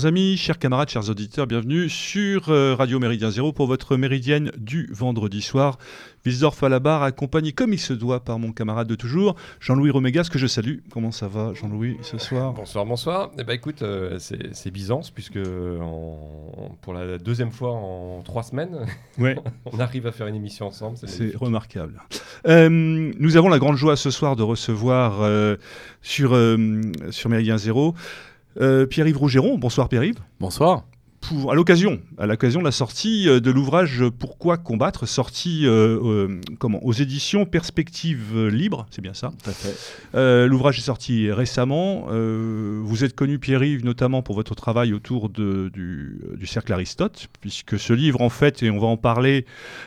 Chers amis, chers camarades, chers auditeurs, bienvenue sur euh, Radio Méridien Zéro pour votre méridienne du vendredi soir. Wiesdorf à la barre, accompagné comme il se doit par mon camarade de toujours, Jean-Louis Romégas, que je salue. Comment ça va, Jean-Louis, ce soir? Bonsoir, bonsoir. Eh ben, écoute, euh, c'est Byzance, puisque pour la deuxième fois en trois semaines, ouais. on arrive à faire une émission ensemble. C'est remarquable. Euh, nous avons la grande joie ce soir de recevoir sur, sur Méridien Zéro Pierre-Yves Rougeron. Bonsoir Pierre-Yves. Bonsoir à l'occasion, à l'occasion de la sortie euh, de l'ouvrage Pourquoi combattre, sorti euh, euh, comment, aux éditions Perspective Libre, c'est bien ça. l'ouvrage est sorti récemment. vous êtes connu Pierre-Yves notamment pour votre travail autour de, du, cercle Aristote, puisque ce livre en fait, et on va en parler,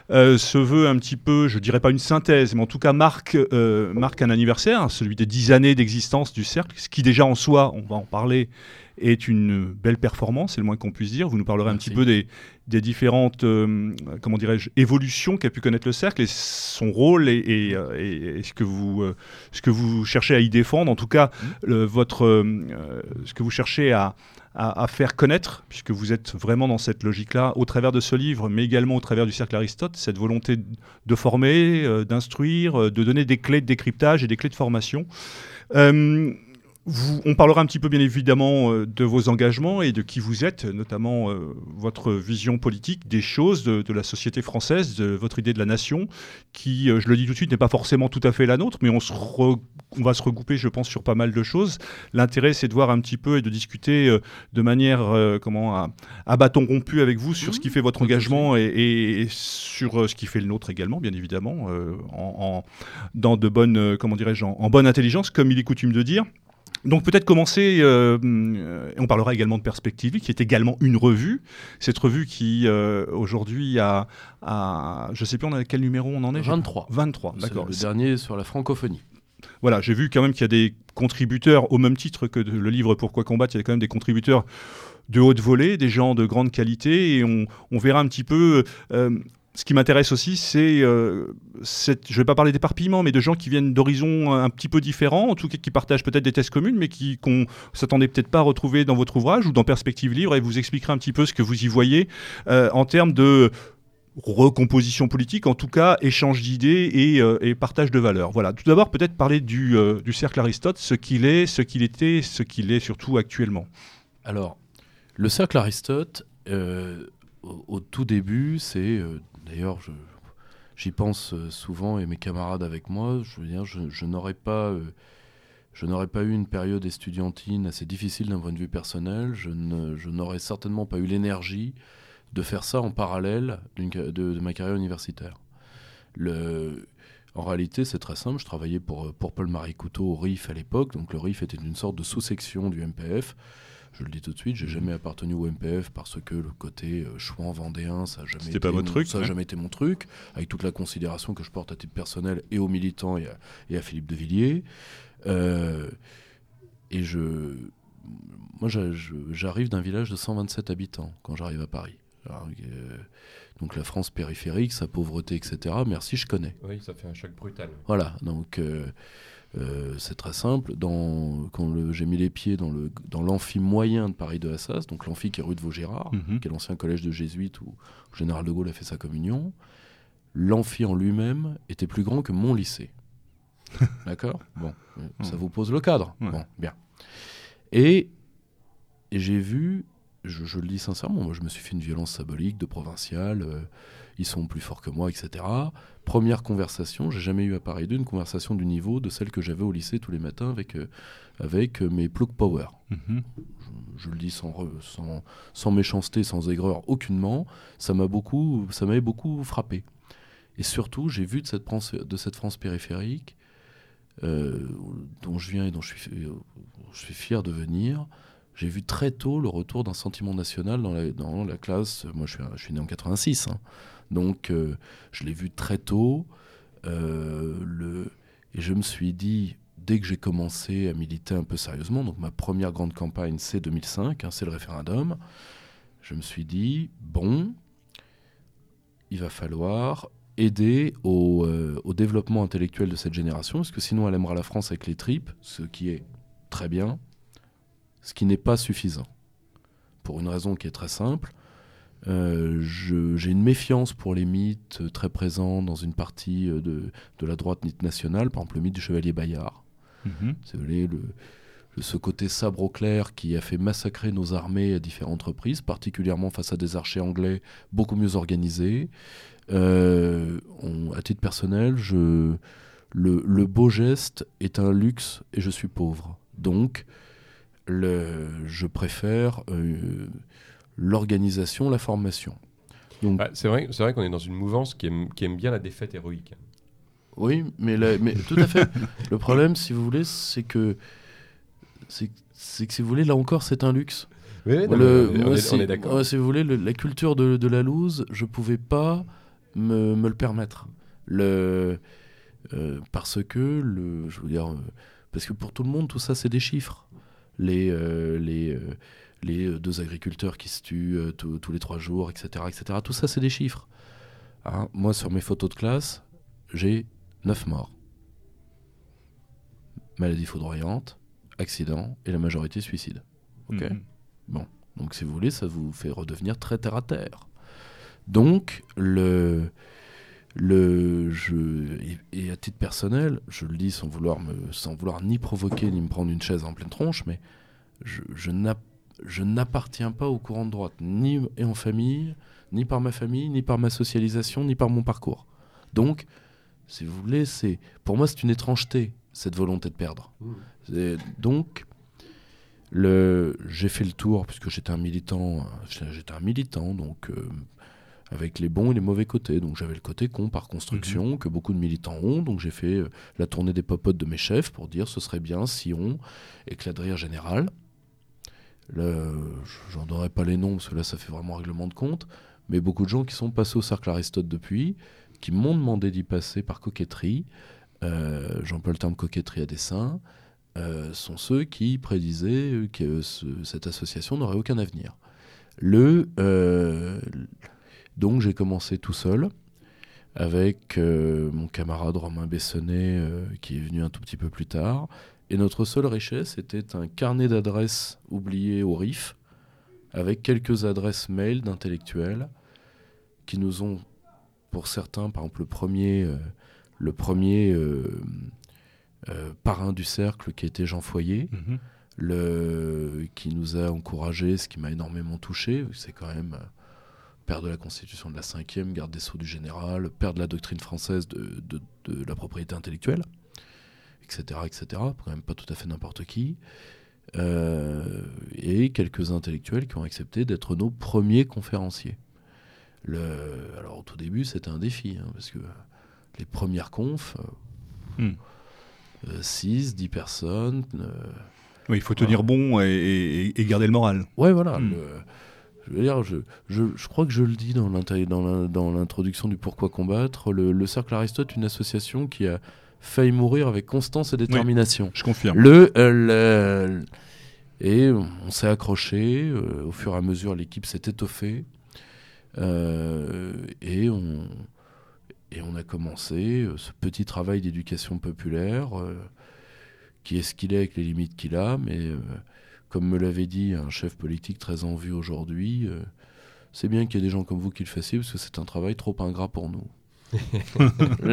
se veut un petit peu, je dirais pas une synthèse, mais en tout cas marque, marque un anniversaire, celui des dix années d'existence du cercle, ce qui déjà en soi, on va en parler, est une belle performance, c'est le moins qu'on puisse dire. Vous nous parlerez un petit peu des, différentes euh, comment dirais-je, évolutions qu'a pu connaître le cercle et son rôle et, euh, ce, que vous, euh, ce que vous cherchez à y défendre, en tout cas mmh. votre, ce que vous cherchez à, à, faire connaître, puisque vous êtes vraiment dans cette logique-là, au travers de ce livre, mais également au travers du cercle Aristote, cette volonté de former, d'instruire, de donner des clés de décryptage et des clés de formation on parlera un petit peu bien évidemment euh, de vos engagements et de qui vous êtes, notamment euh, votre vision politique des choses, de, la société française, de votre idée de la nation, qui, euh, je le dis tout de suite, n'est pas forcément tout à fait la nôtre, mais on, va se regrouper, je pense, sur pas mal de choses. L'intérêt, c'est de voir un petit peu et de discuter de manière comment, à, bâton rompu avec vous sur ce qui mmh. fait votre engagement et, sur ce qui fait le nôtre également, bien évidemment, en, dans de bonnes, comment dirais-je, en bonne intelligence, comme il est coutume de dire. Donc peut-être commencer, euh, et on parlera également de Perspective, qui est également une revue. Cette revue qui euh, aujourd'hui a, je ne sais plus on a quel numéro on en est 23. 23, d'accord. Le dernier sur la francophonie. Voilà, j'ai vu quand même qu'il y a des contributeurs, au même titre que le livre Pourquoi combattre, il y a quand même des contributeurs de haute volée, des gens de grande qualité, et on, verra un petit peu... Euh, ce qui m'intéresse aussi, c'est, euh, je ne vais pas parler d'éparpillement, mais de gens qui viennent d'horizons un petit peu différents, en tout cas qui partagent peut-être des thèses communes, mais qui qu'on s'attendait peut-être pas à retrouver dans votre ouvrage ou dans Perspective Libre, et vous expliquerez un petit peu ce que vous y voyez euh, en termes de recomposition politique, en tout cas échange d'idées et, euh, partage de valeurs. Voilà. Tout d'abord, peut-être parler du, cercle Aristote, ce qu'il est, ce qu'il était, ce qu'il est surtout actuellement. Alors, le cercle Aristote, au, tout début, c'est D'ailleurs, j'y pense euh, souvent et mes camarades avec moi. Je veux dire, je, n'aurais pas, euh, je n'aurais pas eu une période estudiantine assez difficile d'un point de vue personnel. Je, n'aurais certainement pas eu l'énergie de faire ça en parallèle de, ma carrière universitaire. Le, en réalité, c'est très simple. Je travaillais pour, pour Paul-Marie Couteau au RIF à l'époque. Donc le RIF était une sorte de sous-section du MPF. Je le dis tout de suite, j'ai jamais appartenu au MPF parce que le côté euh, chouan vendéen, ça n'a jamais, été, pas mon, truc, ça jamais été mon truc, avec toute la considération que je porte à titre personnel et aux militants et à, Philippe de Villiers. Euh, et je, moi, j'arrive d'un village de 127 habitants quand j'arrive à Paris. Euh, donc la France périphérique, sa pauvreté, etc. Merci, je connais. Oui, ça fait un choc brutal. Voilà, donc euh, c'est très simple. Dans, quand j'ai mis les pieds dans, le, dans l'amphi moyen de Paris de Assas, donc l'amphi qui est rue de Vaugirard, mhm. qui est l'ancien collège de jésuites où le général de Gaulle a fait sa communion, l'amphi en lui-même était plus grand que mon lycée. D'accord? Bon, ça vous pose le cadre. Bon, bien. Et, j'ai vu, je, le dis sincèrement, moi je me suis fait une violence symbolique de provincial. Euh, ils sont plus forts que moi, etc. Première conversation, j'ai jamais eu à Paris d'une conversation du niveau de celle que j'avais au lycée tous les matins avec, euh, avec euh, mes plug power. Mhm. je, le dis sans, sans, sans, méchanceté, sans aigreur, aucunement. Ça m'a beaucoup, ça m'avait beaucoup frappé. Et surtout, j'ai vu de cette, France, de cette France périphérique, euh, dont je viens et dont je suis, je suis fier de venir, j'ai vu très tôt le retour d'un sentiment national dans la, dans la classe. Moi, je suis, je suis né en 86. Hein. Donc, euh, je l'ai vu très tôt. Euh. Et je me suis dit, dès que j'ai commencé à militer un peu sérieusement, donc ma première grande campagne, c'est 2005, hein, c'est le référendum, je me suis dit, bon, il va falloir aider euh, au, développement intellectuel de cette génération, parce que sinon elle aimera la France avec les tripes, ce qui est très bien, ce qui n'est pas suffisant. pour une raison qui est très simple. J'ai une méfiance pour les mythes très présents dans une partie de, de, la droite nationale, par exemple le mythe du chevalier Bayard. Mhm. le, ce côté sabre au clair qui a fait massacrer nos armées à différentes reprises, particulièrement face à des archers anglais beaucoup mieux organisés. Euh, à titre personnel, je, le, beau geste est un luxe et je suis pauvre. Donc, le, je préfère euh, l'organisation, la formation. Bah, c'est vrai, vrai qu'on est dans une mouvance qui aime, qui aime bien la défaite héroïque. Oui, mais, mais tout à fait. le problème, si vous voulez, c'est que c'est que si vous voulez, là encore, c'est un luxe. Oui, on, est, d'accord. si vous voulez, la culture de, la loose, je pouvais pas me, le permettre. Le, euh, parce que, le, je veux dire, euh, parce que pour tout le monde, tout ça, c'est des chiffres. Les, euh, les, les deux agriculteurs qui se tuent tous les trois jours, etc., etc. Tout ça, c'est des chiffres. Hein, moi, sur mes photos de classe, j'ai 9 morts. Maladie foudroyante, accident et la majorité suicide. Ok mhm. Bon. Donc, si vous voulez, ça vous fait redevenir très terre à terre. Donc, le. Le, je, et, à titre personnel, je le dis sans vouloir, me, sans vouloir ni provoquer ni me prendre une chaise en pleine tronche, mais je, je n'appartiens pas au courant de droite, ni en famille, ni par ma famille, ni par ma socialisation, ni par mon parcours. Donc, si vous voulez, c'est pour moi c'est une étrangeté cette volonté de perdre. Mmh. Donc, j'ai fait le tour puisque j'étais un militant, j'étais un militant donc euh, avec les bons et les mauvais côtés. Donc j'avais le côté con par construction mmh. que beaucoup de militants ont. Donc j'ai fait euh, la tournée des popotes de mes chefs pour dire ce serait bien si on éclat de rire général. J'en donnerai pas les noms parce que là ça fait vraiment règlement de compte. Mais beaucoup de gens qui sont passés au cercle Aristote depuis, qui m'ont demandé d'y passer par coquetterie, euh, j'emploie le terme coquetterie à dessein, euh, sont ceux qui prédisaient que cette association n'aurait aucun avenir. Le, euh, donc j'ai commencé tout seul avec mon camarade Romain Bessonnet qui est venu un tout petit peu plus tard. Et notre seule richesse était un carnet d'adresses oublié au RIF avec quelques adresses mail d'intellectuels qui nous ont, pour certains, par exemple le premier le premier euh, euh, parrain du cercle qui était Jean Foyer. Mhm. Le, qui nous a encouragé, ce qui m'a énormément touché, c'est quand même euh, père de la Constitution de la 5e, garde des Sceaux du Général, père de la doctrine française de, de, la propriété intellectuelle, etc., etc. Quand même pas tout à fait n'importe qui. et quelques intellectuels qui ont accepté d'être nos premiers conférenciers. Le, alors au tout début, c'était un défi, hein, parce que les premières confs, 6, 10 euh, hmm. euh, personnes. Euh, oui, il faut tenir bon et, garder le moral. Ouais, voilà. Hmm. je veux dire, je, je, je, crois que je le dis dans l'introduction du Pourquoi combattre. Le, Cercle Aristote, une association qui a failli mourir avec constance et détermination. je confirme. Le, et on s'est accroché. au fur et à mesure, l'équipe s'est étoffée. et on, et on a commencé euh, ce petit travail d'éducation populaire, euh, qui est ce qu'il est avec les limites qu'il a, mais euh, comme me l'avait dit un chef politique très en vue aujourd'hui, c'est bien qu'il y ait des gens comme vous qui le fassiez, parce que c'est un travail trop ingrat pour nous.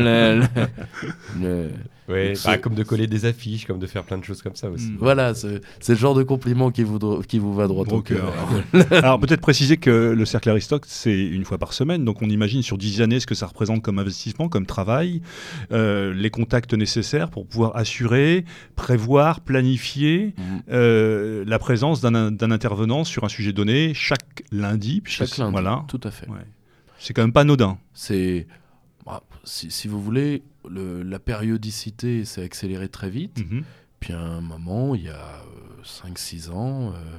Bah, comme de coller des affiches, comme de faire plein de choses comme ça aussi. Mm. Voilà, c'est le genre de compliment qui vous, qui vous va droit au cœur. Alors peut-être préciser que le cercle Aristote, c'est une fois par semaine, donc on imagine sur dix années ce que ça représente comme investissement, comme travail, euh, les contacts nécessaires pour pouvoir assurer, prévoir, planifier mm. euh, la présence d'un intervenant sur un sujet donné chaque lundi. Chaque lundi, voilà. tout à fait. C'est quand même pas anodin. C'est si, vous voulez, la périodicité s'est accélérée très vite. Mhm. Puis à un moment, il y a 5-6 euh, ans, euh,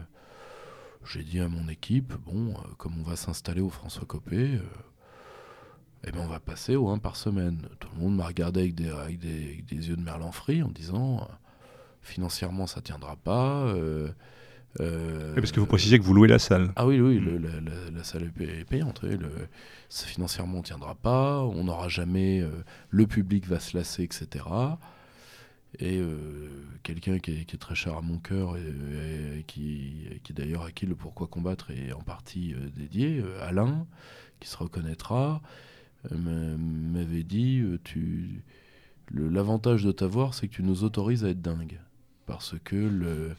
j'ai dit à mon équipe, bon, euh, comme on va s'installer au François Copé, eh ben on va passer au 1 par semaine. Tout le monde m'a regardé avec des, des, yeux de merlan frit en disant, financièrement, ça tiendra pas. Euh, parce que vous précisez que vous louez la salle. Ah oui, oui, hmm. la, salle est payante. le, financièrement, on ne tiendra pas. On n'aura jamais. Euh, le public va se lasser, etc. Et euh, quelqu'un qui, est très cher à mon cœur et, qui, qui d'ailleurs à qui le pourquoi combattre est en partie dédié, Alain, qui se reconnaîtra, m'avait dit tu l'avantage de t'avoir, c'est que tu nous autorises à être dingue. Parce que le,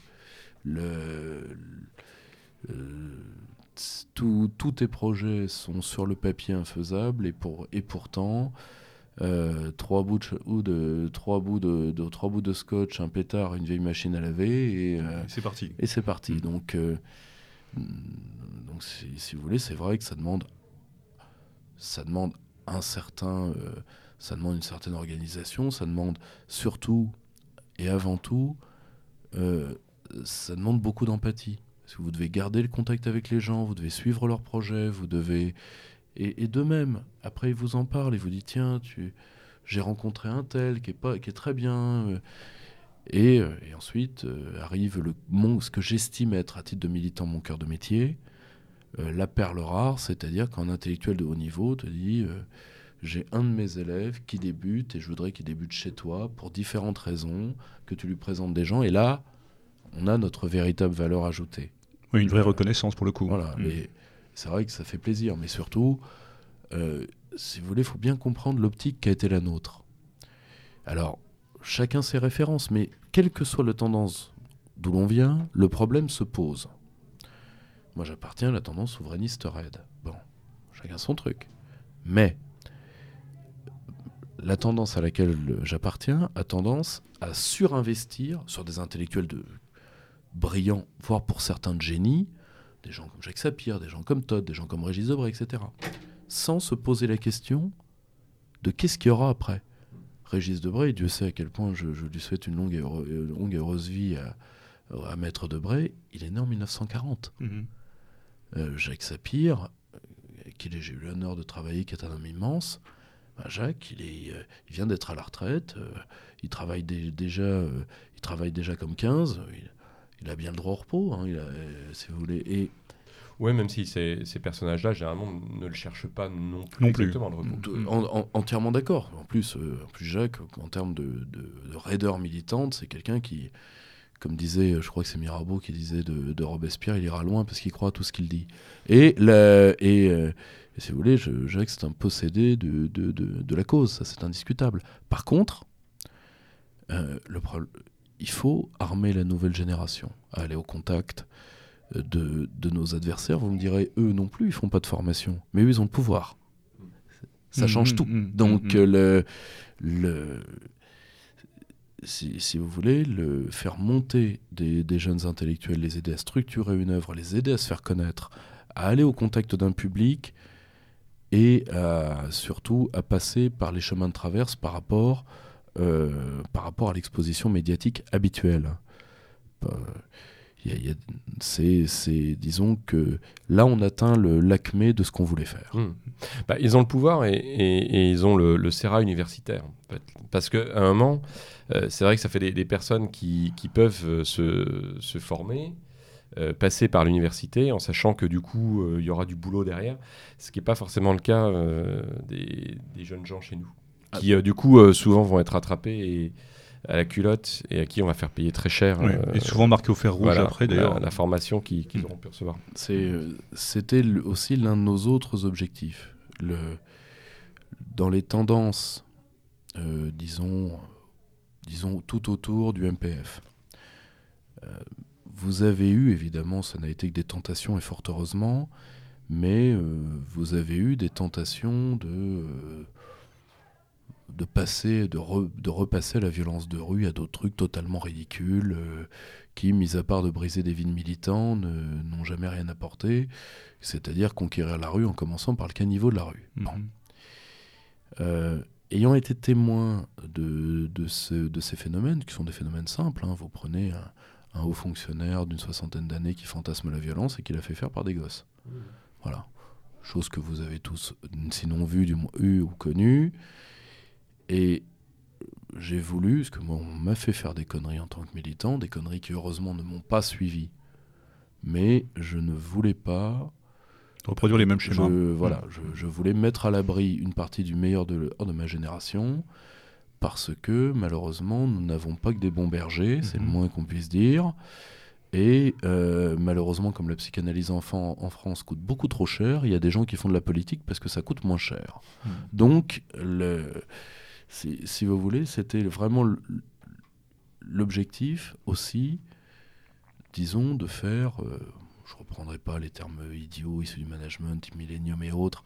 le, tous tes projets sont sur le papier infaisables et, pour, et pourtant, euh, trois, bouts de, trois, bouts de, trois bouts de scotch, un pétard, une vieille machine à laver et, euh, c'est parti. Et c'est parti. Donc, euh, donc si, vous voulez, c'est vrai que ça demande, ça demande un certain ça demande une certaine organisation, ça demande surtout et avant tout, euh, ça demande beaucoup d'empathie. Parce que vous devez garder le contact avec les gens, vous devez suivre leurs projets, vous devez... Et, de même, après ils vous en parlent, ils vous disent, tiens, j'ai rencontré un tel qui est, pas, qui est très bien. Euh, et, euh, et ensuite arrive le, mon, ce que j'estime être, à titre de militant, mon cœur de métier, la perle rare, c'est-à-dire qu'un intellectuel de haut niveau te dit j'ai un de mes élèves qui débute et je voudrais qu'il débute chez toi pour différentes raisons, que tu lui présentes des gens. Et là, on a notre véritable valeur ajoutée. Oui, une vraie reconnaissance pour le coup. Voilà, mm. mais c'est vrai que ça fait plaisir. Mais surtout, euh, si vous voulez, il faut bien comprendre l'optique qui a été la nôtre. Alors, chacun ses références, mais quelle que soit la tendance d'où l'on vient, le problème se pose. Moi, j'appartiens à la tendance souverainiste raide. Bon, chacun son truc. Mais la tendance à laquelle j'appartiens a tendance à surinvestir sur des intellectuels de brillants, voire pour certains de génie, des gens comme Jacques Sapir, des gens comme Todd, des gens comme Régis Debray, etc. Sans se poser la question de qu'est-ce qu'il y aura après. Régis Debray, Dieu sait à quel point je, lui souhaite une longue et, heureuse vie à, Maître Debray, il est né en 1940. Mhm. Euh, Jacques Sapir, avec qui j'ai eu l'honneur de travailler, qui est un homme immense, bah, Jacques, il, est, euh, il vient d'être à la retraite, euh, il, travaille déjà, euh, il travaille déjà comme 15, il, a bien le droit au repos, hein, si vous voulez. Et, oui, même si ces, ces personnages-là, généralement, ne le cherchent pas non plus exactement, le repos. entièrement d'accord. En plus, en plus, Jacques, en termes de, de, raideur militante, c'est quelqu'un qui, comme disait, je crois que c'est Mirabeau qui disait de, Robespierre, il ira loin parce qu'il croit à tout ce qu'il dit. Et, la, et et si vous voulez, je, que c'est un possédé de, de, de, la cause, ça c'est indiscutable. Par contre, euh, le il faut armer la nouvelle génération à aller au contact euh, de, de, nos adversaires. Vous me direz, eux non plus, ils font pas de formation, mais eux, ils ont le pouvoir. Ça change mmh, tout. Mmh, mmh, Donc, le, le, si, si, vous voulez, le, faire monter des, des, jeunes intellectuels, les aider à structurer une œuvre, les aider à se faire connaître, à aller au contact d'un public, et surtout à passer par les chemins de traverse par rapport, par rapport à l'exposition médiatique habituelle. Euh, c'est, disons que là, on atteint le l'acmé de ce qu'on voulait faire. Mmh. Bah, ils ont le pouvoir et, ils ont le, le universitaire. Parce qu'à un moment, euh, c'est vrai que ça fait des, personnes qui, peuvent se, se former, euh, passer par l'université en sachant que du coup euh, il y aura du boulot derrière, ce qui n'est pas forcément le cas euh, des, jeunes gens chez nous. Qui du coup souvent vont être attrapés à la culotte et à qui on va faire payer très cher. et souvent marqué au fer rouge après d'ailleurs. La, formation qu'ils mm. auront pu recevoir. C'était aussi l'un de nos autres objectifs. Le, dans les tendances, disons, disons tout autour du MPF vous avez eu, évidemment, ça n'a été que des tentations, et fort heureusement, mais euh, vous avez eu des tentations de, euh, de, passer, de, de, repasser la violence de rue à d'autres trucs totalement ridicules, euh, qui, mis à part de briser des vies de militants, n'ont jamais rien apporté, c'est-à-dire conquérir la rue en commençant par le caniveau de la rue. Mhm. ayant été témoin de, de, ce, de, ces phénomènes, qui sont des phénomènes simples, hein, vous prenez un un haut fonctionnaire d'une soixantaine d'années qui fantasme la violence et qui l'a fait faire par des gosses. Mmh. Voilà. Chose que vous avez tous, sinon vu, du moins eu ou connu. Et j'ai voulu, parce que moi on m'a fait faire des conneries en tant que militant, des conneries qui heureusement ne m'ont pas suivi. Mais je ne voulais pas reproduire les mêmes schémas. voilà, mmh. je, voulais mettre à l'abri une partie du meilleur de, de ma génération parce que malheureusement, nous n'avons pas que des bons bergers, c'est le mhm. moins qu'on puisse dire. Et euh, malheureusement, comme la psychanalyse enfant en France coûte beaucoup trop cher, il y a des gens qui font de la politique parce que ça coûte moins cher. Mhm. Donc, le, si, vous voulez, c'était vraiment l'objectif aussi, disons, de faire, euh, je ne reprendrai pas les termes idiots issus du management, millénium et autres,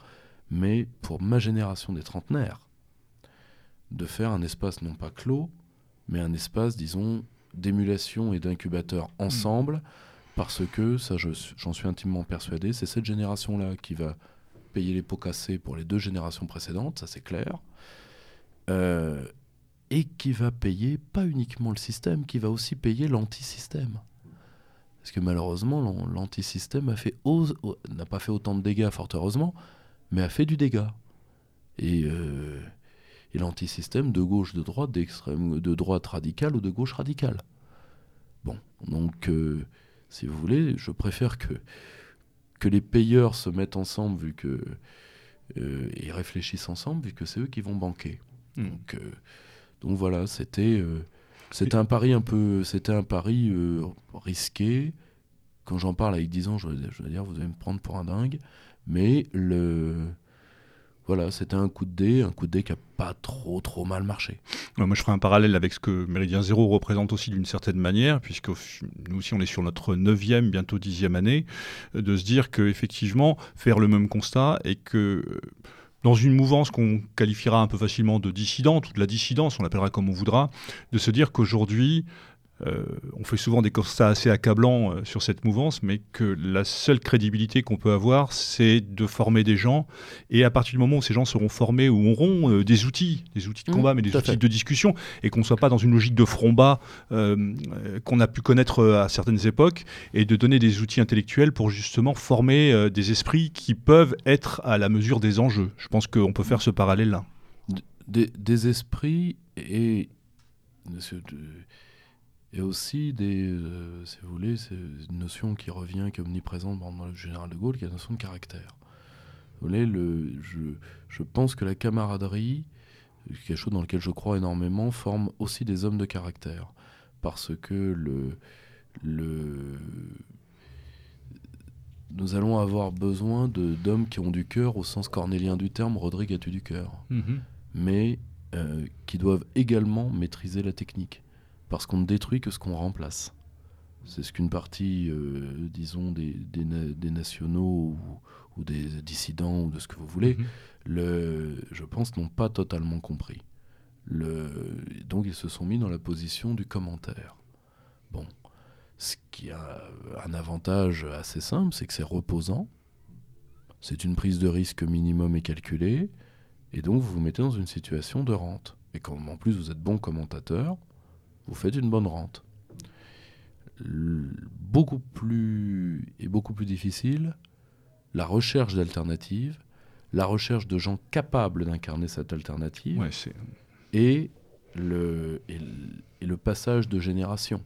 mais pour ma génération des trentenaires, de faire un espace non pas clos, mais un espace, disons, d'émulation et d'incubateur ensemble, parce que, ça j'en suis intimement persuadé, c'est cette génération-là qui va payer les pots cassés pour les deux générations précédentes, ça c'est clair, euh, et qui va payer pas uniquement le système, qui va aussi payer l'antisystème. Parce que malheureusement, l'antisystème n'a pas fait autant de dégâts, fort heureusement, mais a fait du dégât. Et, euh, l'antisystème de gauche, de droite, d'extrême, de droite radicale ou de gauche radicale. Bon, donc, euh, si vous voulez, je préfère que, que les payeurs se mettent ensemble vu que, euh, et réfléchissent ensemble, vu que c'est eux qui vont banquer. Hmm. Donc, euh, donc voilà, c'était c'était un pari un peu, c'était un pari risqué. Quand j'en parle avec 10 ans, je, je veux dire, vous allez me prendre pour un dingue, mais le voilà, c'était un coup de dé, un coup de dé qui a pas trop trop mal marché. moi, je ferai un parallèle avec ce que Méridien Zéro représente aussi d'une certaine manière, puisque nous aussi, on est sur notre neuvième, bientôt dixième année, euh, de se dire qu'effectivement, faire le même constat et que euh, dans une mouvance qu'on qualifiera un peu facilement de dissidente ou de la dissidence, on l'appellera comme on voudra, de se dire qu'aujourd'hui, euh, on fait souvent des constats assez accablants euh, sur cette mouvance, mais que la seule crédibilité qu'on peut avoir, c'est de former des gens. Et à partir du moment où ces gens seront formés ou auront euh, des outils, des outils de mmh, combat, mais des outils de discussion, et qu'on ne soit pas dans une logique de front bas qu'on a pu connaître à certaines époques, et de donner des outils intellectuels pour justement former des esprits qui peuvent être à la mesure des enjeux. Je pense qu'on peut faire ce parallèle-là. Des, des, esprits et a aussi des, euh, si vous voulez, c'est une notion qui revient, qui est omniprésente dans le général de Gaulle, qui est la notion de caractère. Vous voulez, le, je, je pense que la camaraderie, quelque chose dans lequel je crois énormément, forme aussi des hommes de caractère. Parce que le, le, nous allons avoir besoin d'hommes qui ont du cœur au sens cornélien du terme, Rodrigue a-tu du cœur, mm-hmm. mais euh, qui doivent également maîtriser la technique parce qu'on ne détruit que ce qu'on remplace. C'est ce qu'une partie, euh, disons, des, des, nationaux ou, des dissidents ou de ce que vous voulez, mhm. le, je pense, n'ont pas totalement compris. Le, donc ils se sont mis dans la position du commentaire. Bon, ce qui a un avantage assez simple, c'est que c'est reposant, c'est une prise de risque minimum et calculée, et donc vous vous mettez dans une situation de rente. Et comme en plus vous êtes bon commentateur, vous faites une bonne rente. beaucoup plus et beaucoup plus difficile, la recherche d'alternatives, la recherche de gens capables d'incarner cette alternative, et, le, et, le, passage de génération.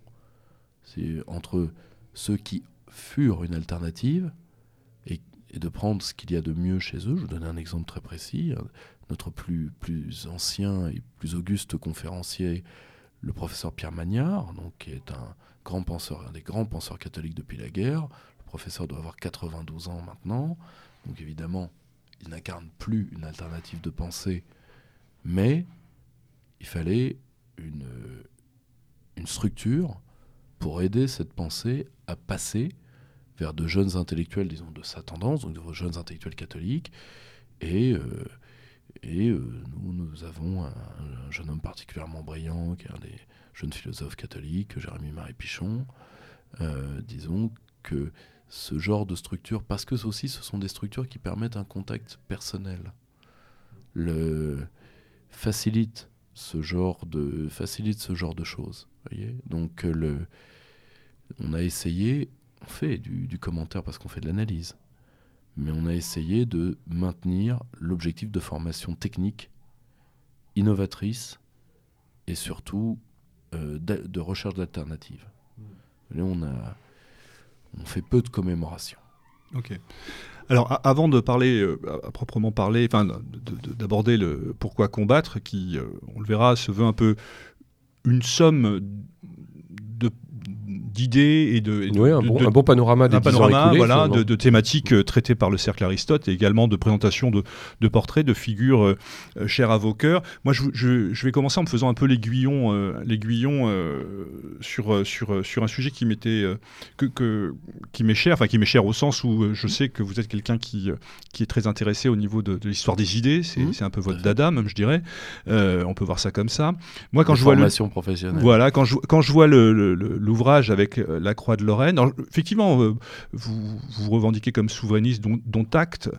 C'est entre ceux qui furent une alternative et, de prendre ce qu'il y a de mieux chez eux. Je vous donne un exemple très précis. Notre plus, plus ancien et plus auguste conférencier le professeur Pierre Magnard, donc, qui est un grand penseur, un des grands penseurs catholiques depuis la guerre. Le professeur doit avoir 92 ans maintenant, donc évidemment, il n'incarne plus une alternative de pensée, mais il fallait une, structure pour aider cette pensée à passer vers de jeunes intellectuels, disons, de sa tendance, donc de jeunes intellectuels catholiques, et euh, et euh, nous, nous avons un, jeune homme particulièrement brillant, qui est un des jeunes philosophes catholiques, Jérémy-Marie Pichon. Euh, disons que ce genre de structure, parce que aussi ce sont des structures qui permettent un contact personnel, facilite ce genre de facilite ce genre de choses. Voyez Donc le, on a essayé, on fait du commentaire parce qu'on fait de l'analyse mais on a essayé de maintenir l'objectif de formation technique, innovatrice et surtout euh, de, recherche d'alternatives. Mmh. on, a, on fait peu de commémorations. Ok. Alors, avant de parler, à proprement parler, enfin, d'aborder le pourquoi combattre, qui, on le verra, se veut un peu une somme d'idées et de, un, bon, panorama des panorama, voilà, de, thématiques euh, traitées par le cercle Aristote et également de présentation de, portraits de figures euh, euh, chères à vos cœurs. Moi, je, vais commencer en me faisant un peu l'aiguillon, l'aiguillon sur, sur, sur un sujet qui m'était que, qui m'est cher, enfin qui m'est cher au sens où je sais que vous êtes quelqu'un qui, qui est très intéressé au niveau de, l'histoire des idées. C'est mmh. un peu votre dada, même je dirais. on peut voir ça comme ça. Moi, quand je vois le, professionnelle. Voilà, quand je, quand je vois l'ouvrage avec avec euh, la Croix de Lorraine. effectivement, euh, vous, vous revendiquez comme souverainiste, dont, dont acte.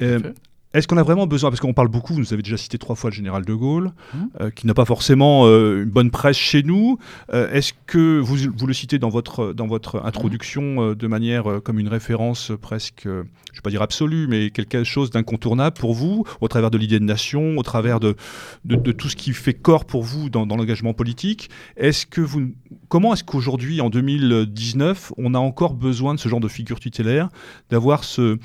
Mmh, est-ce qu'on a vraiment besoin Parce qu'on parle beaucoup, vous avez déjà cité trois fois le général de Gaulle, mmh. qui n'a pas forcément une bonne presse chez nous. Est-ce que vous, vous, le citez dans votre, dans votre introduction de manière comme une référence presque je ne vais pas dire absolu, mais quelque chose d'incontournable pour vous, au travers de l'idée de nation, au travers de, de, tout ce qui fait corps pour vous dans, dans l'engagement politique. Est-ce que vous, comment est-ce qu'aujourd'hui, en 2019, on a encore besoin de ce genre de figure tutélaire, d'avoir ce, euh,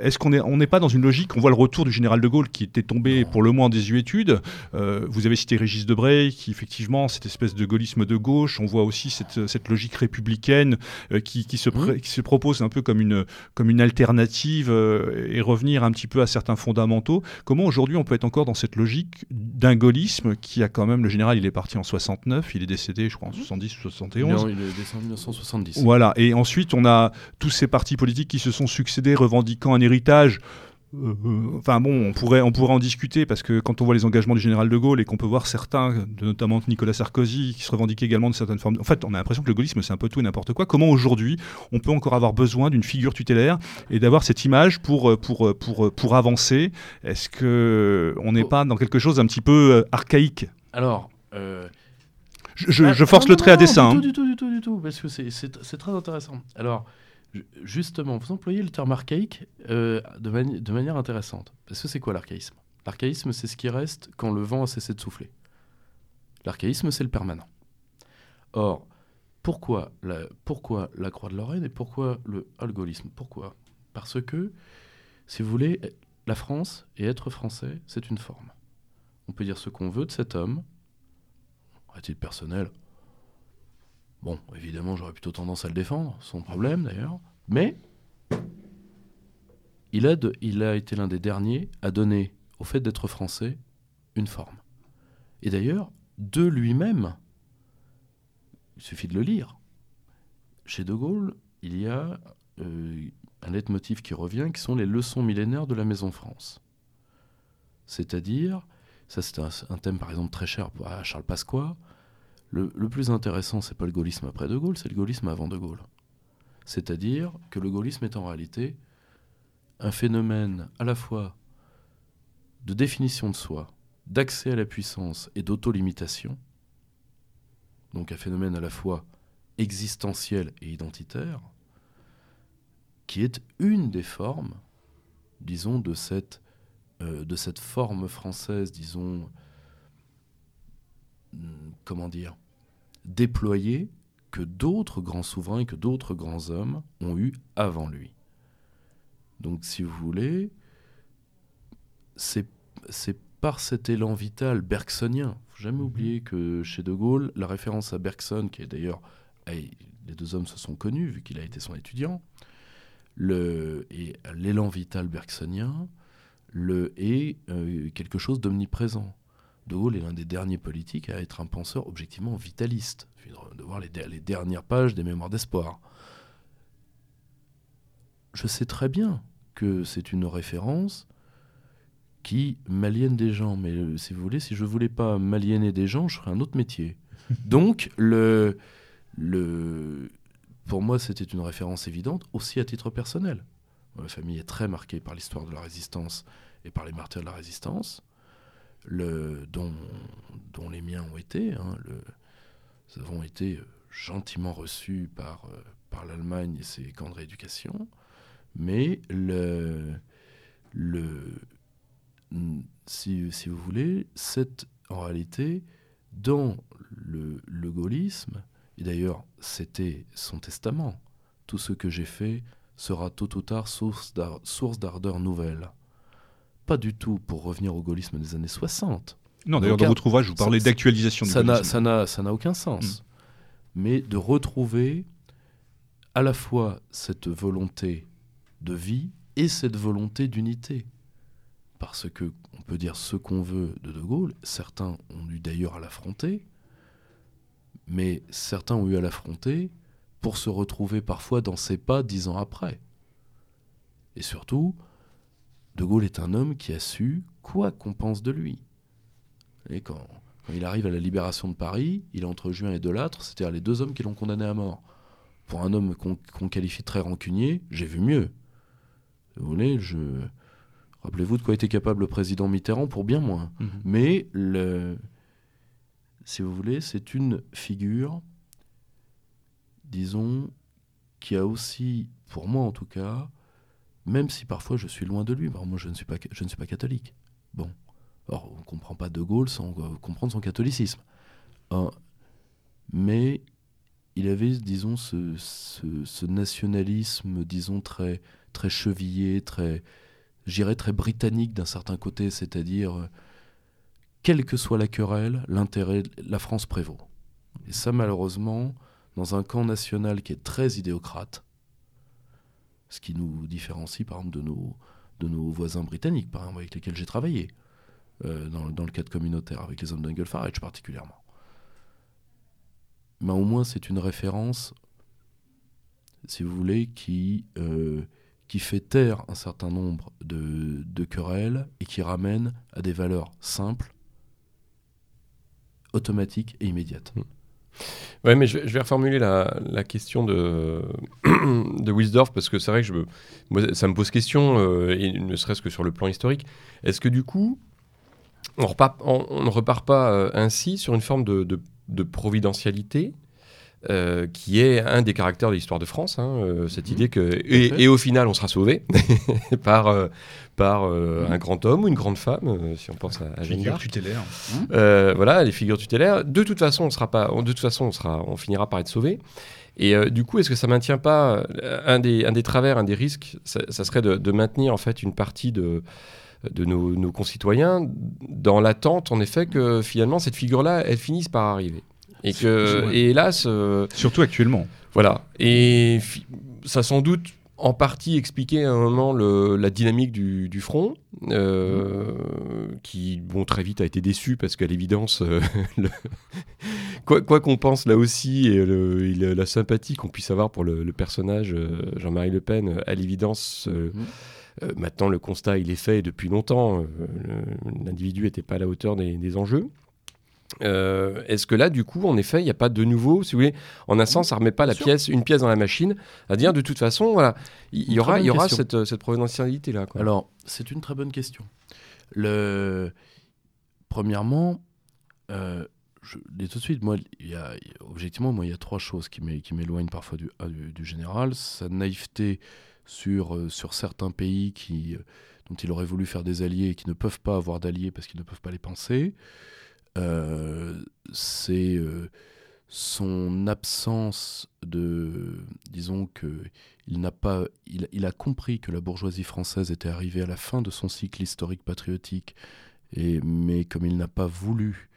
est-ce qu'on n'est on n'est pas dans une logique On voit le retour du général de Gaulle qui était tombé pour le moins en désuétude. Euh, vous avez cité Régis Debray, qui effectivement, cette espèce de gaullisme de gauche. On voit aussi cette, cette logique républicaine euh, qui, qui, se qui, se propose un peu comme une, comme une alternative et revenir un petit peu à certains fondamentaux. Comment aujourd'hui on peut être encore dans cette logique d'un gaullisme qui a quand même, le général, il est parti en 69, il est décédé, je crois, en 70 ou 71. Non, il est décédé en 1970. Voilà, et ensuite on a tous ces partis politiques qui se sont succédés, revendiqués quand un héritage euh, euh, enfin bon, on pourrait, on pourrait en discuter parce que quand on voit les engagements du général de Gaulle et qu'on peut voir certains, notamment Nicolas Sarkozy, qui se revendiquaient également de certaines formes. En fait, on a l'impression que le gaullisme c'est un peu tout et n'importe quoi. Comment aujourd'hui on peut encore avoir besoin d'une figure tutélaire et d'avoir cette image pour, euh, pour, pour, pour avancer? Est-ce que on n'est oh. pas dans quelque chose d'un petit peu archaïque? Alors. Je, ah, force le trait à dessin. Du tout, du tout, du tout, parce que c'est très intéressant. Alors, justement, vous employez le terme archaïque euh, de, manière intéressante. Parce que c'est quoi l'archaïsme? L'archaïsme, c'est ce qui reste quand le vent a cessé de souffler. L'archaïsme, c'est le permanent. Or, pourquoi la, pourquoi la Croix de Lorraine et pourquoi le algorithme? Pourquoi? Parce que, si vous voulez, la France et être français, c'est une forme. On peut dire ce qu'on veut de cet homme, à titre personnel, Bon, évidemment, j'aurais plutôt tendance à le défendre, son problème d'ailleurs. Mais il a, été l'un des derniers à donner au fait d'être français une forme. Et d'ailleurs, de lui-même, il suffit de le lire. Chez De Gaulle, il y a euh, un leitmotiv qui revient, qui sont les leçons millénaires de la Maison France. C'est-à-dire, ça c'est un, thème par exemple très cher à Charles Pasqua, le, plus intéressant, c'est pas le gaullisme après De Gaulle, c'est le gaullisme avant De Gaulle. C'est-à-dire que le gaullisme est en réalité un phénomène à la fois de définition de soi, d'accès à la puissance et d'auto-limitation, donc un phénomène à la fois existentiel et identitaire, qui est une des formes, disons, de cette, euh, de cette forme française, disons, comment dire, déployé que d'autres grands souverains et que d'autres grands hommes ont eu avant lui. Donc, si vous voulez, c'est par cet élan vital bergsonien. faut jamais oublier que chez De Gaulle, la référence à Bergson, qui est d'ailleurs, les deux hommes se sont connus vu qu'il a été son étudiant, le, et l'élan vital bergsonien le, est euh, quelque chose d'omniprésent. De Gaulle est l'un des derniers politiques à être un penseur objectivement vitaliste, de voir les, dernières pages des Mémoires d'espoir. Je sais très bien que c'est une référence qui m'aliène des gens, mais euh, si vous voulez, si je ne voulais pas m'aliéner des gens, je ferais un autre métier. Donc, le, le, pour moi, c'était une référence évidente, aussi à titre personnel. Ma famille est très marquée par l'histoire de la résistance et par les martyrs de la résistance dont, les miens ont été. Hein, le, nous avons été gentiment reçus par, euh, par l'Allemagne et ses camps de rééducation, mais le, si, vous voulez, c'est en réalité dans le, le gaullisme, et d'ailleurs c'était son testament, tout ce que j'ai fait sera tôt ou tard source d'ardeur nouvelle. Pas du tout pour revenir au gaullisme des années 60. Non, d'ailleurs, dans votre ouvrage, vous parlez d'actualisation du ça gaullisme. Ça n'a aucun sens. Mm. Mais de retrouver à la fois cette volonté de vie et cette volonté d'unité. Parce que, on peut dire ce qu'on veut de De Gaulle, certains ont eu d'ailleurs à l'affronter, mais certains ont eu à l'affronter pour se retrouver parfois dans ses pas dix ans après. Et surtout, De Gaulle est un homme qui a su quoi qu'on pense de lui. Et quand, il arrive à la libération de Paris, il est entre Juin et Delattre, c'est-à-dire les deux hommes qui l'ont condamné à mort. Pour un homme qu'on qualifie de très rancunier, j'ai vu mieux. Vous voulez, je... Rappelez-vous de quoi était capable le président Mitterrand pour bien moins. Mhm. Mais, le... si vous voulez, c'est une figure disons, qui a aussi, pour moi en tout cas, même si parfois je suis loin de lui, moi je ne suis pas, je ne suis pas catholique. Bon, alors on ne comprend pas De Gaulle sans euh, comprendre son catholicisme. Hein. mais il avait, disons, ce, ce, nationalisme, disons, très, très chevillé, très, j'irais très britannique d'un certain côté, c'est-à-dire, euh, quelle que soit la querelle, l'intérêt, la France prévaut. Et ça, malheureusement, dans un camp national qui est très idéocrate, ce qui nous différencie par exemple de nos, voisins britanniques, par exemple, avec lesquels j'ai travaillé, euh, dans, le cadre communautaire, avec les hommes d'Engelfarage particulièrement. Mais au moins c'est une référence, si vous voulez, qui, euh, fait taire un certain nombre de, querelles et qui ramène à des valeurs simples, automatiques et immédiates. Mmh. Ouais, mais je, vais reformuler la, question de, de Wisdorf parce que c'est vrai que ça me pose question, euh, et ne serait-ce que sur le plan historique. Est-ce que du coup, on, ne repart pas euh, ainsi sur une forme de providentialité euh, qui est un des caractères de l'histoire de France, hein, cette mhm. idée que et, et, au final on sera sauvé par par euh, un grand homme ou une grande femme, euh, si on pense à, à Jeanne d'Arc. tutélaire. Euh, voilà, les figures tutélaires. De toute façon, on sera pas, de toute façon, on sera, on finira par être sauvé. Et du coup, est-ce que ça maintient pas un des, un des travers, un des risques, ça, serait de, maintenir en fait une partie de de nos, concitoyens dans l'attente, en effet, que finalement cette figure-là, elle finisse par arriver? Et que, et hélas, surtout actuellement. Voilà. Et ça sans doute en partie expliquer à un moment la dynamique du, front, euh, qui bon très vite a été déçu parce qu'à l'évidence, euh, quoi qu'on pense là aussi et, la sympathie qu'on puisse avoir pour le, personnage euh, Jean-Marie Le Pen, à l'évidence. Mm. maintenant, le constat, il est fait depuis longtemps. L'individu n'était pas à la hauteur des enjeux. Euh, est-ce que là, du coup, en effet, il n'y a pas de nouveau, si vous voulez, en un sens, ça remet pas la pièce, une pièce dans la machine, à dire de toute façon, voilà, il y, aura, il y aura cette, cette providentialité là. Alors, c'est une très bonne question. Le... Premièrement, euh, je dis tout de suite, moi, il y a, objectivement, moi, il y a trois choses qui m'éloignent parfois du, du, général. Sa naïveté sur, euh, sur certains pays qui, dont il aurait voulu faire des alliés et qui ne peuvent pas avoir d'alliés parce qu'ils ne peuvent pas les penser. Euh, c'est euh, son absence de, disons que il n'a pas, il, a compris que la bourgeoisie française était arrivée à la fin de son cycle historique patriotique, et mais comme il n'a pas voulu,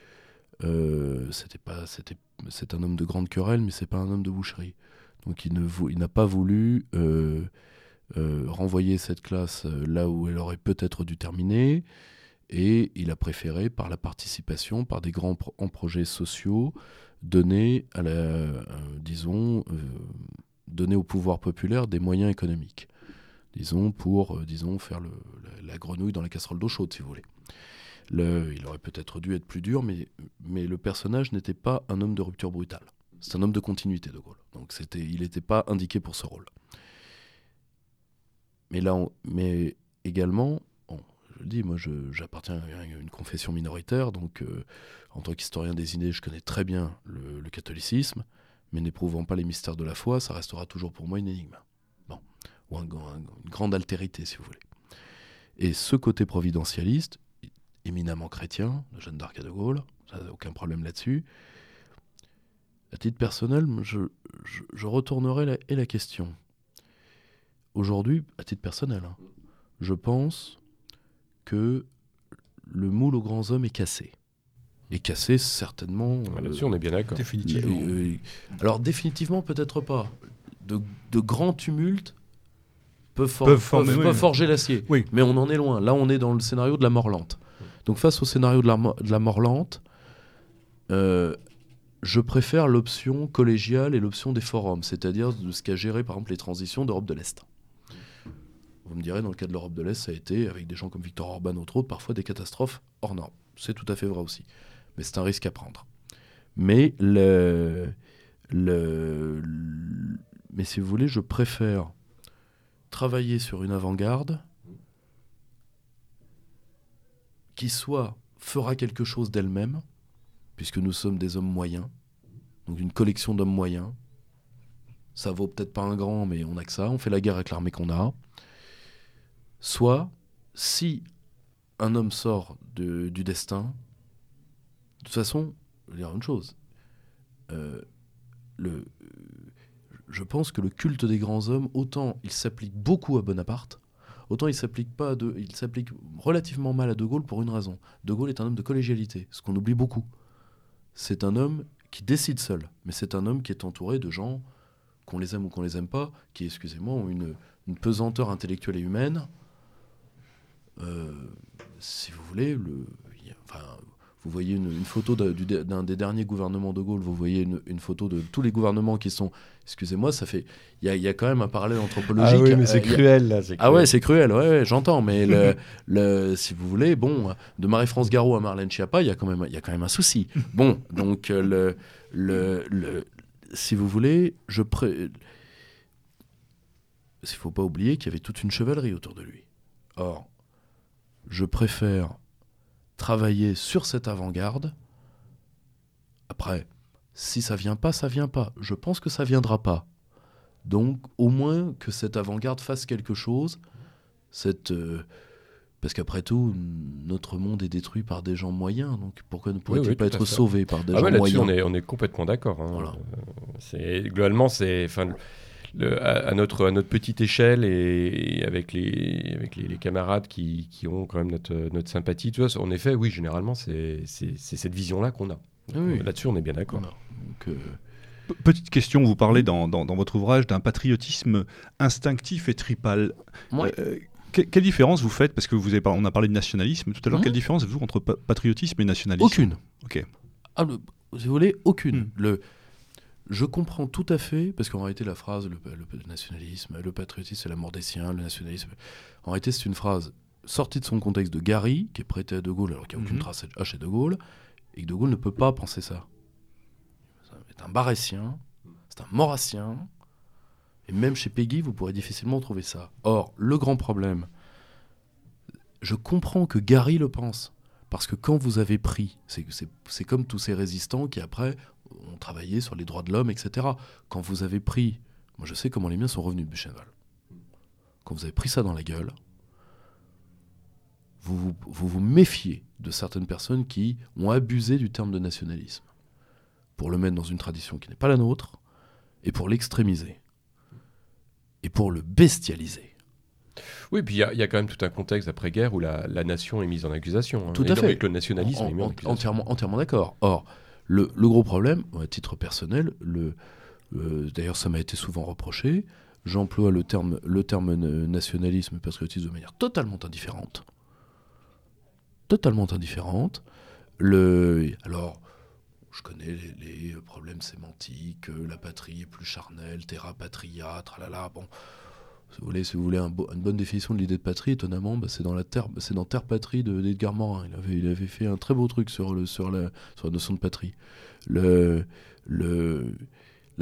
euh, c'était pas, c'était, c'est un homme de grande querelle, mais c'est pas un homme de boucherie. Donc il ne, il n'a pas voulu renvoyer cette classe là où elle aurait peut-être dû terminer et il a préféré, par la participation, par des grands projets sociaux, donner, à la, euh, disons, euh, donner au pouvoir populaire des moyens économiques. Disons, pour euh, disons, faire le, la, grenouille dans la casserole d'eau chaude, si vous voulez. Le, il aurait peut-être dû être plus dur, mais, mais le personnage n'était pas un homme de rupture brutale. C'est un homme de continuité, De Gaulle. Donc il n'était pas indiqué pour ce rôle. Mais là, mais également, le dis, moi j'appartiens à une confession minoritaire, donc euh, en tant qu'historien des idées, je connais très bien le, catholicisme, mais n'éprouvant pas les mystères de la foi, ça restera toujours pour moi une énigme. Bon. Ou une grande altérité, si vous voulez. Et ce côté providentialiste, éminemment chrétien, de Jeanne d'Arc à de Gaulle, ça aucun problème là-dessus. À titre personnel, je, je, retournerai la, et la question. aujourd'hui, à titre personnel, hein, je pense que le moule aux grands hommes est cassé. Et cassé, certainement. Là-dessus, on est bien d'accord. Définitivement. alors, définitivement, peut-être pas. De, de, grands tumultes peuvent, forger l'acier. Oui. Mais on en est loin. Là, on est dans le scénario de la mort lente. Donc, face au scénario de la, de la mort lente, euh, je préfère l'option collégiale et l'option des forums, c'est-à-dire de ce qu'a géré par exemple les transitions d'Europe de l'Est. Vous me direz, dans le cas de l'Europe de l'Est, ça a été, avec des gens comme Victor Orban, ou autres, parfois des catastrophes hors normes. C'est tout à fait vrai aussi. Mais c'est un risque à prendre. Mais, mais si vous voulez, je préfère travailler sur une avant-garde qui soit fera quelque chose d'elle-même, puisque nous sommes des hommes moyens, donc une collection d'hommes moyens. Ça vaut peut-être pas un grand, mais on a que ça. On fait la guerre avec l'armée qu'on a. Soit, si un homme sort du destin, de toute façon, je vais dire une chose. Euh, je pense que le culte des grands hommes, autant il s'applique beaucoup à Bonaparte, autant il s'applique pas il s'applique relativement mal à De Gaulle pour une raison. De Gaulle est un homme de collégialité, ce qu'on oublie beaucoup c'est un homme qui décide seul, mais c'est un homme qui est entouré de gens, qu'on les aime ou qu'on les aime pas, qui, excusez-moi, ont une, pesanteur intellectuelle et humaine. Euh, si vous voulez, le, enfin, vous voyez une, photo d'un des derniers gouvernements de Gaulle, vous voyez une, photo de tous les gouvernements qui sont. Excusez-moi, ça fait. Il y, a quand même un parallèle anthropologique. Ah oui, mais c'est cruel, là. Ah ouais, c'est cruel, ouais, j'entends. Mais le, si vous voulez, bon, de Marie-France Garot à Marlène Schiappa, il y, a quand même, y a quand même un souci. Bon, donc, euh, le, le, si vous voulez, je. Pré... Il ne faut pas oublier qu'il y avait toute une chevalerie autour de lui. Or, je préfère travailler sur cette avant-garde. Après, si ça vient pas, ça vient pas. Je pense que ça viendra pas. Donc, au moins que cette avant-garde fasse quelque chose. Cette, euh, parce qu'après tout, notre monde est détruit par des gens moyens. Donc, pourquoi ne pourrait-il pas être sauvé par des ah gens moyens on est, on est complètement d'accord. Hein. Voilà. C'est globalement, c'est à, notre, à notre petite échelle et, avec, les, avec les, camarades qui, qui, ont quand même notre, notre sympathie. Tu vois, en effet, oui, généralement, c'est cette vision-là qu'on a. Ah là-dessus, on est bien d'accord. Euh, petite question, vous parlez dans, dans, votre ouvrage d'un patriotisme instinctif et tripal. Euh, quelle différence vous faites Parce que vous avez, on a parlé de nationalisme tout à l'heure. Mmh. Quelle différence vous entre patriotisme et nationalisme? Aucune. Ok. Ah, vous voulez, aucune. Mmh. Le, je comprends tout à fait, parce qu'en réalité, la phrase le, nationalisme, le patriotisme, c'est la mort des siens, le nationalisme. En réalité, c'est une phrase sortie de son contexte de Gary, qui est prêté à De Gaulle alors qu'il n'y a aucune mhm. trace à chez De Gaulle, et que De Gaulle ne peut pas penser ça. C'est un barétien, c'est un maurassien, et même chez Peggy, vous pourrez difficilement trouver ça. Or, le grand problème, je comprends que Gary le pense. Parce que quand vous avez pris, c'est comme tous ces résistants qui après ont travaillé sur les droits de l'homme, etc. Quand vous avez pris, moi je sais comment les miens sont revenus de Buchenwald. Quand vous avez pris ça dans la gueule, vous vous, méfiez de certaines personnes qui ont abusé du terme de nationalisme pour le mettre dans une tradition qui n'est pas la nôtre et pour l'extrémiser et pour le bestialiser. Oui, puis il y, a quand même tout un contexte après-guerre où la, nation est mise en accusation. Hein. tout à fait. Avec le nationalisme est mis en accusation. Entièrement, entièrement d'accord. Or, le, gros problème, à titre personnel, euh, d'ailleurs ça m'a été souvent reproché, j'emploie le terme, le terme nationalisme et patriotisme de manière totalement indifférente. Totalement indifférente. Alors, je connais les, problèmes sémantiques, euh, la patrie est plus charnelle, terra patria, tralala, bon, si vous voulez, si une bonne définition de l'idée de patrie, étonnamment, bah, c'est dans terre, Patrie d'Edgar Morin. Il avait, fait un très beau truc sur, la, notion de patrie. La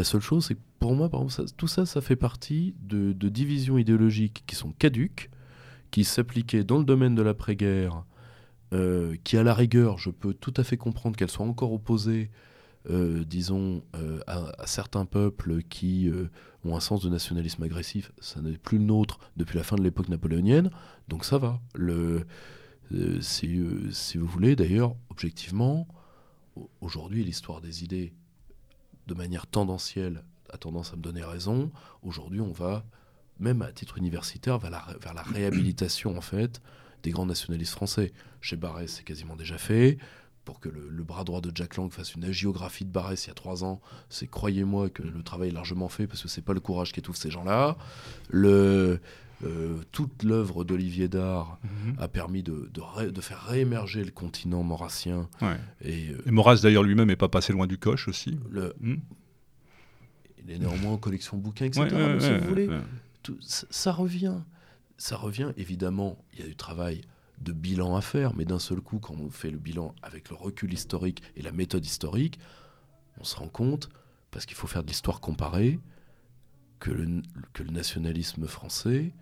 seule chose, c'est que pour moi, tout ça, ça fait partie de, de, divisions idéologiques qui sont caduques, qui s'appliquaient dans le domaine de l'après-guerre, euh, qui à la rigueur, je peux tout à fait comprendre qu'elles soient encore opposées euh, disons, euh, à, certains peuples qui euh, ont un sens de nationalisme agressif, ça n'est plus le nôtre depuis la fin de l'époque napoléonienne, donc ça va. Si, vous voulez, d'ailleurs, objectivement, aujourd'hui, l'histoire des idées, de manière tendancielle, a tendance à me donner raison. Aujourd'hui, on va même à titre universitaire, vers la, vers la réhabilitation en fait des grands nationalistes français. Chez Barrès, c'est quasiment déjà fait. Pour que le, bras droit de Jack Lang fasse une agiographie de Barrès il y a trois ans, c'est croyez-moi que le travail est largement fait parce que c'est pas le courage qui étouffe ces gens-là. Le, euh, toute l'œuvre d'Olivier Dard mhm. a permis de, de, faire réémerger le continent maurassien. Et, euh, Maurras d'ailleurs lui-même n'est pas passé loin du coche aussi. Le, hmm. Il est néanmoins en collection de bouquins, etc. si vous voulez, ça, revient. Ça revient, évidemment, il y a du travail de bilan à faire, mais d'un seul coup, quand on fait le bilan avec le recul historique et la méthode historique, on se rend compte, parce qu'il faut faire de l'histoire comparée, que le, que le nationalisme français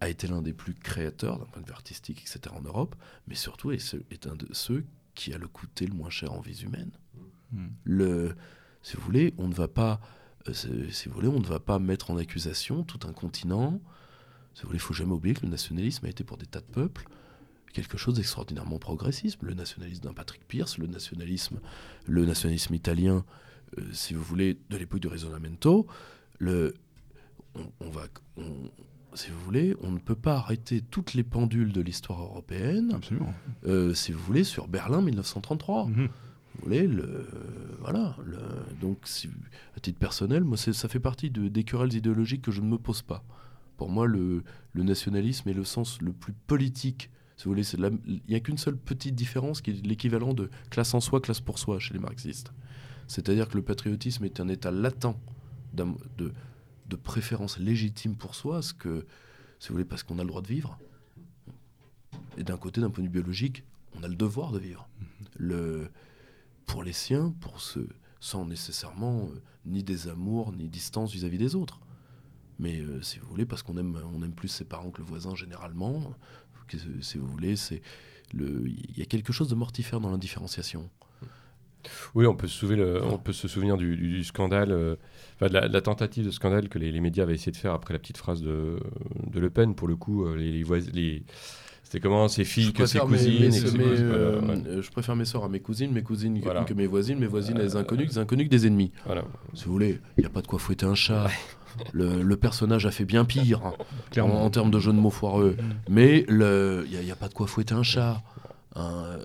a été l'un des plus créateurs d'un point de vue artistique, etc. en Europe, mais surtout est, est un de ceux qui a le coûté le moins cher en vies humaines. Hmm. Le, si vous voulez, on ne va pas euh, si vous voulez, on ne va pas mettre en accusation tout un continent. Si vous voulez, il faut jamais oublier que le nationalisme a été pour des tas de peuples quelque chose d'extraordinairement progressiste. Le nationalisme d'un Patrick Pierce, le nationalisme, le nationalisme italien, euh, si vous voulez, de l'époque du Risorgimento, le, on, va, si vous voulez, on ne peut pas arrêter toutes les pendules de l'histoire européenne. Euh, si vous voulez, sur Berlin 1933 vous voulez, le, voilà. Le, donc, si, à titre personnel, moi, ça fait partie de, des querelles idéologiques que je ne me pose pas. Pour moi, le, le nationalisme est le sens le plus politique. Si vous voulez, il n'y a qu'une seule petite différence qui est l'équivalent de classe en soi, classe pour soi chez les marxistes. C'est-à-dire que le patriotisme est un état latent de, de préférence légitime pour soi, ce que, si vous voulez, parce qu'on a le droit de vivre. Et d'un côté, d'un point de vue biologique, on a le devoir de vivre. Mm-hmm. Le, pour les siens, pour ceux sans nécessairement euh, ni des amours ni distance vis-à-vis des autres. Mais euh, si vous voulez, parce qu'on aime, on aime plus ses parents que le voisin généralement, si vous voulez, c'est le, il y a quelque chose de mortifère dans l'indifférenciation. Oui, on peut se souvenir, on peut se souvenir du, scandale, euh, de, la, tentative de scandale que les, médias avaient essayé de faire après la petite phrase de, de Le Pen. Pour le coup, les, les, c'est comment ses filles que ses cousines euh, Je préfère mes soeurs à mes cousines, mes cousines que, mes voisines, mes voisines à euh, inconnus, des inconnus que des ennemis. Voilà. Si vous voulez, il n'y a pas de quoi fouetter un chat. Le, personnage a fait bien pire hein, en, termes de jeu de mots foireux. Mm. Mais il n'y a, pas de quoi fouetter un chat. Hein,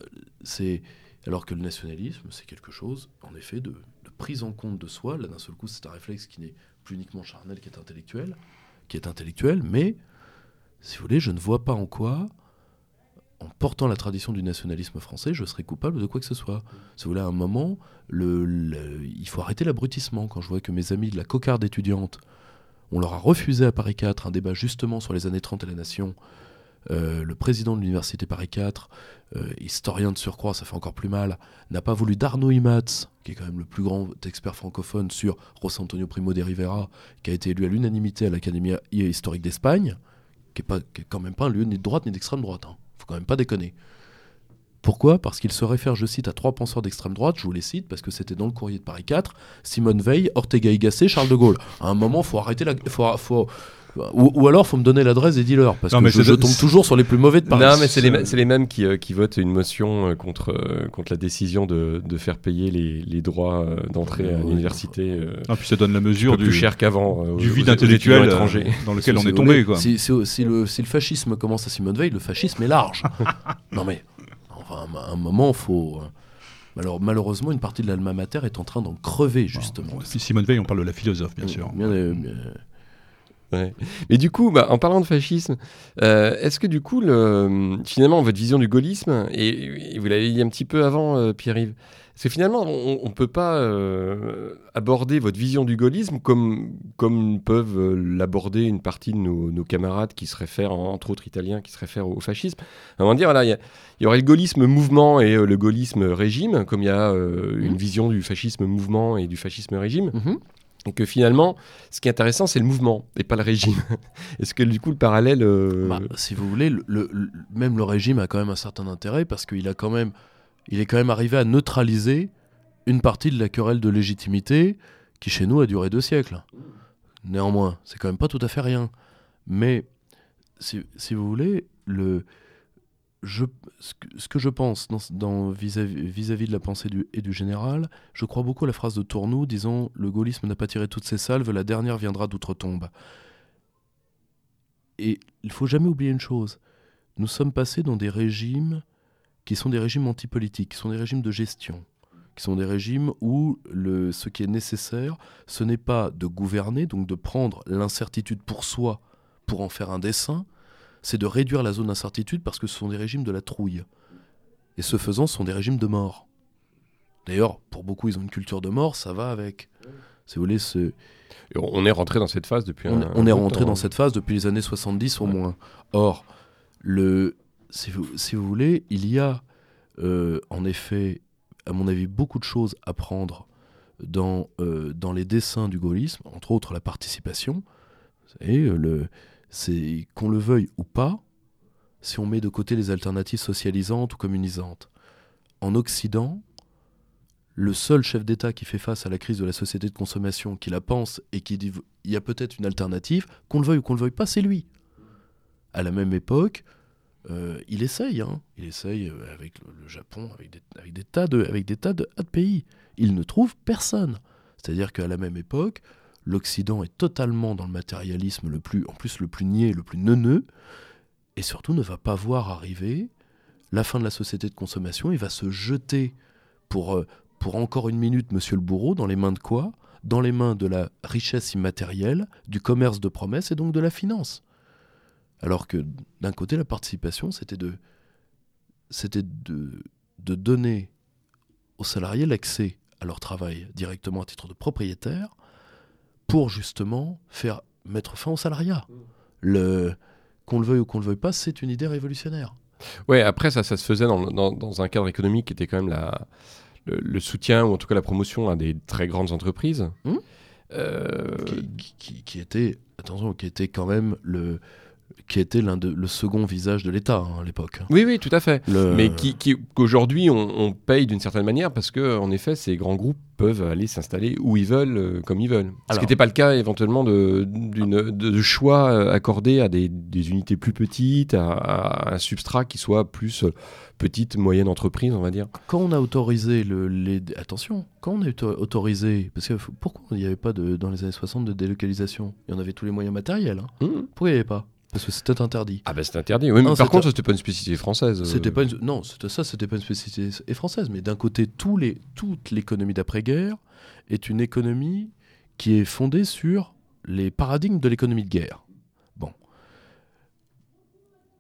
c'est alors que le nationalisme, c'est quelque chose, en effet, de, de, prise en compte de soi. Là, d'un seul coup, c'est un réflexe qui n'est plus uniquement charnel, qui est intellectuel, qui est intellectuel. Mais, si vous voulez, je ne vois pas en quoi en portant la tradition du nationalisme français, je serais coupable de quoi que ce soit. Si vous voulez, à un moment, il faut arrêter l'abrutissement. Quand je vois que mes amis de la cocarde étudiante, on leur a refusé à Paris 4 un débat justement sur les années 30 et la nation. Euh, le président de l'université Paris 4, euh, historien de surcroît, ça fait encore plus mal, n'a pas voulu d'Arnaud Imatz, qui est quand même le plus grand expert francophone sur José Antonio Primo de Rivera, qui a été élu à l'unanimité à l'Académie historique d'Espagne, qui n'est quand même pas un lieu ni de droite ni d'extrême droite. Hein faut quand même pas déconner. Pourquoi? Parce qu'il se réfère, je cite, à trois penseurs d'extrême droite, je vous les cite parce que c'était dans le courrier de Paris 4, Simone Veil, Ortega y Gasset, Charles de Gaulle. À un moment, faut arrêter la... Faut, faut, ou, ou, alors, faut me donner l'adresse des dealers, parce que je, tombe toujours sur les plus mauvais de Paris. Non, mais c'est les, les, mêmes qui, euh, qui, votent une motion euh, contre, euh, contre la décision de, de faire payer les, les droits d'entrée à l'université. Ah, puis ça donne la mesure du, plus cher qu'avant. du vide intellectuel dans lequel on est tombé. Quoi. Si, si, si, le, si le fascisme commence à Simone Veil, le fascisme est large. non mais, enfin, à un moment, faut. Alors malheureusement, une partie de l'alma mater est en train d'en crever justement. Si Simone Veil, on parle de la philosophe, bien sûr. Bien, bien, mais du coup, bah, en parlant de fascisme, euh, est-ce que du coup, le, finalement, votre vision du gaullisme, et, vous l'avez dit un petit peu avant, euh, Pierre-Yves, parce que finalement, on ne peut pas euh, aborder votre vision du gaullisme comme, comme peuvent l'aborder une partie de nos, camarades qui se réfèrent, entre autres italiens, qui se réfèrent au fascisme. On va dire, voilà, il y, aurait le gaullisme mouvement et le gaullisme régime, comme il y a une mmh. vision du fascisme mouvement et du fascisme régime. Mmh. Et que finalement, ce qui est intéressant, c'est le mouvement et pas le régime. Est-ce que du coup, le parallèle. Euh, bah, si vous voulez, le, même le régime a quand même un certain intérêt parce qu'il a quand même, il est quand même arrivé à neutraliser une partie de la querelle de légitimité qui, chez nous, a duré deux siècles. Néanmoins, c'est quand même pas tout à fait rien. Mais si, vous voulez, le, ce, que, je pense vis-à-vis de la pensée et du général, je crois beaucoup à la phrase de Tournou disant Le gaullisme n'a pas tiré toutes ses salves, la dernière viendra d'outre-tombe. et il faut jamais oublier une chose. Nous sommes passés dans des régimes qui sont des régimes antipolitiques, qui sont des régimes de gestion, qui sont des régimes où le, ce qui est nécessaire, ce n'est pas de gouverner, donc de prendre l'incertitude pour soi pour en faire un dessin, c'est de réduire la zone d'incertitude parce que ce sont des régimes de la trouille. Et ce faisant, ce sont des régimes de mort. D'ailleurs, pour beaucoup, ils ont une culture de mort, ça va avec. Si vous voulez, ce... On est rentré dans cette phase depuis on, un, on est rentré dans cette phase depuis les années 70 au moins. Or, le, si, vous, si vous voulez, il y a euh, en effet, à mon avis, beaucoup de choses à prendre dans, euh, dans les dessins du gaullisme, entre autres la participation. Et le, qu'on le veuille ou pas, si on met de côté les alternatives socialisantes ou communisantes. En Occident, le seul chef d'État qui fait face à la crise de la société de consommation, qui la pense et qui dit il y a peut-être une alternative, qu'on le veuille ou qu'on le veuille pas, c'est lui. À la même époque, euh, il essaye, hein. il essaye euh, avec le, Japon, avec des, tas de, tas de, de pays. Il ne trouve personne. C'est-à-dire qu'à la même époque, l'Occident est totalement dans le matérialisme le plus, en plus le plus niais, le plus neuneux, et surtout ne va pas voir arriver la fin de la société de consommation. Il va se jeter pour, euh, pour encore une minute, monsieur le bourreau, dans les mains de quoi? Dans les mains de la richesse immatérielle, du commerce de promesses et donc de la finance. Alors que d'un côté, la participation, c'était de, c'était de, de donner aux salariés l'accès à leur travail directement à titre de propriétaire pour justement faire mettre fin au salariat. Le, qu'on le veuille ou qu'on le veuille pas, c'est une idée révolutionnaire. Ouais, après ça, ça se faisait dans, dans, dans, un cadre économique qui était quand même la, le, le, soutien ou en tout cas la promotion à des très grandes entreprises. Mmh. Euh... Qui, qui, qui, était, attention, qui était quand même le, qui était l'un de, le second visage de l'État hein, à l'époque. Oui, oui, tout à fait. Le... Mais qui, qui qu'aujourd'hui on, on, paye d'une certaine manière parce que, en effet, ces grands groupes peuvent aller s'installer où ils veulent, euh, comme ils veulent. Alors, Ce qui n'était pas le cas éventuellement de, de, de, choix euh, accordés à des, des unités plus petites, à, à, un substrat qui soit plus euh, petite, moyenne entreprise, on va dire. Quand on a autorisé le, les... Attention, quand on a autorisé... Parce que pourquoi il n'y avait pas de, dans les années 60 de délocalisation? Il y en avait tous les moyens matériels. Hein. Mmh. Pourquoi il n'y avait pas? Parce que c'était interdit. Ah ben c'était interdit. Oui, mais non, par contre, c'était pas une spécificité française. C'était pas une... non, c'était ça, c'était pas une spécificité française. Mais d'un côté, tous les... toute l'économie d'après-guerre est une économie qui est fondée sur les paradigmes de l'économie de guerre. Bon.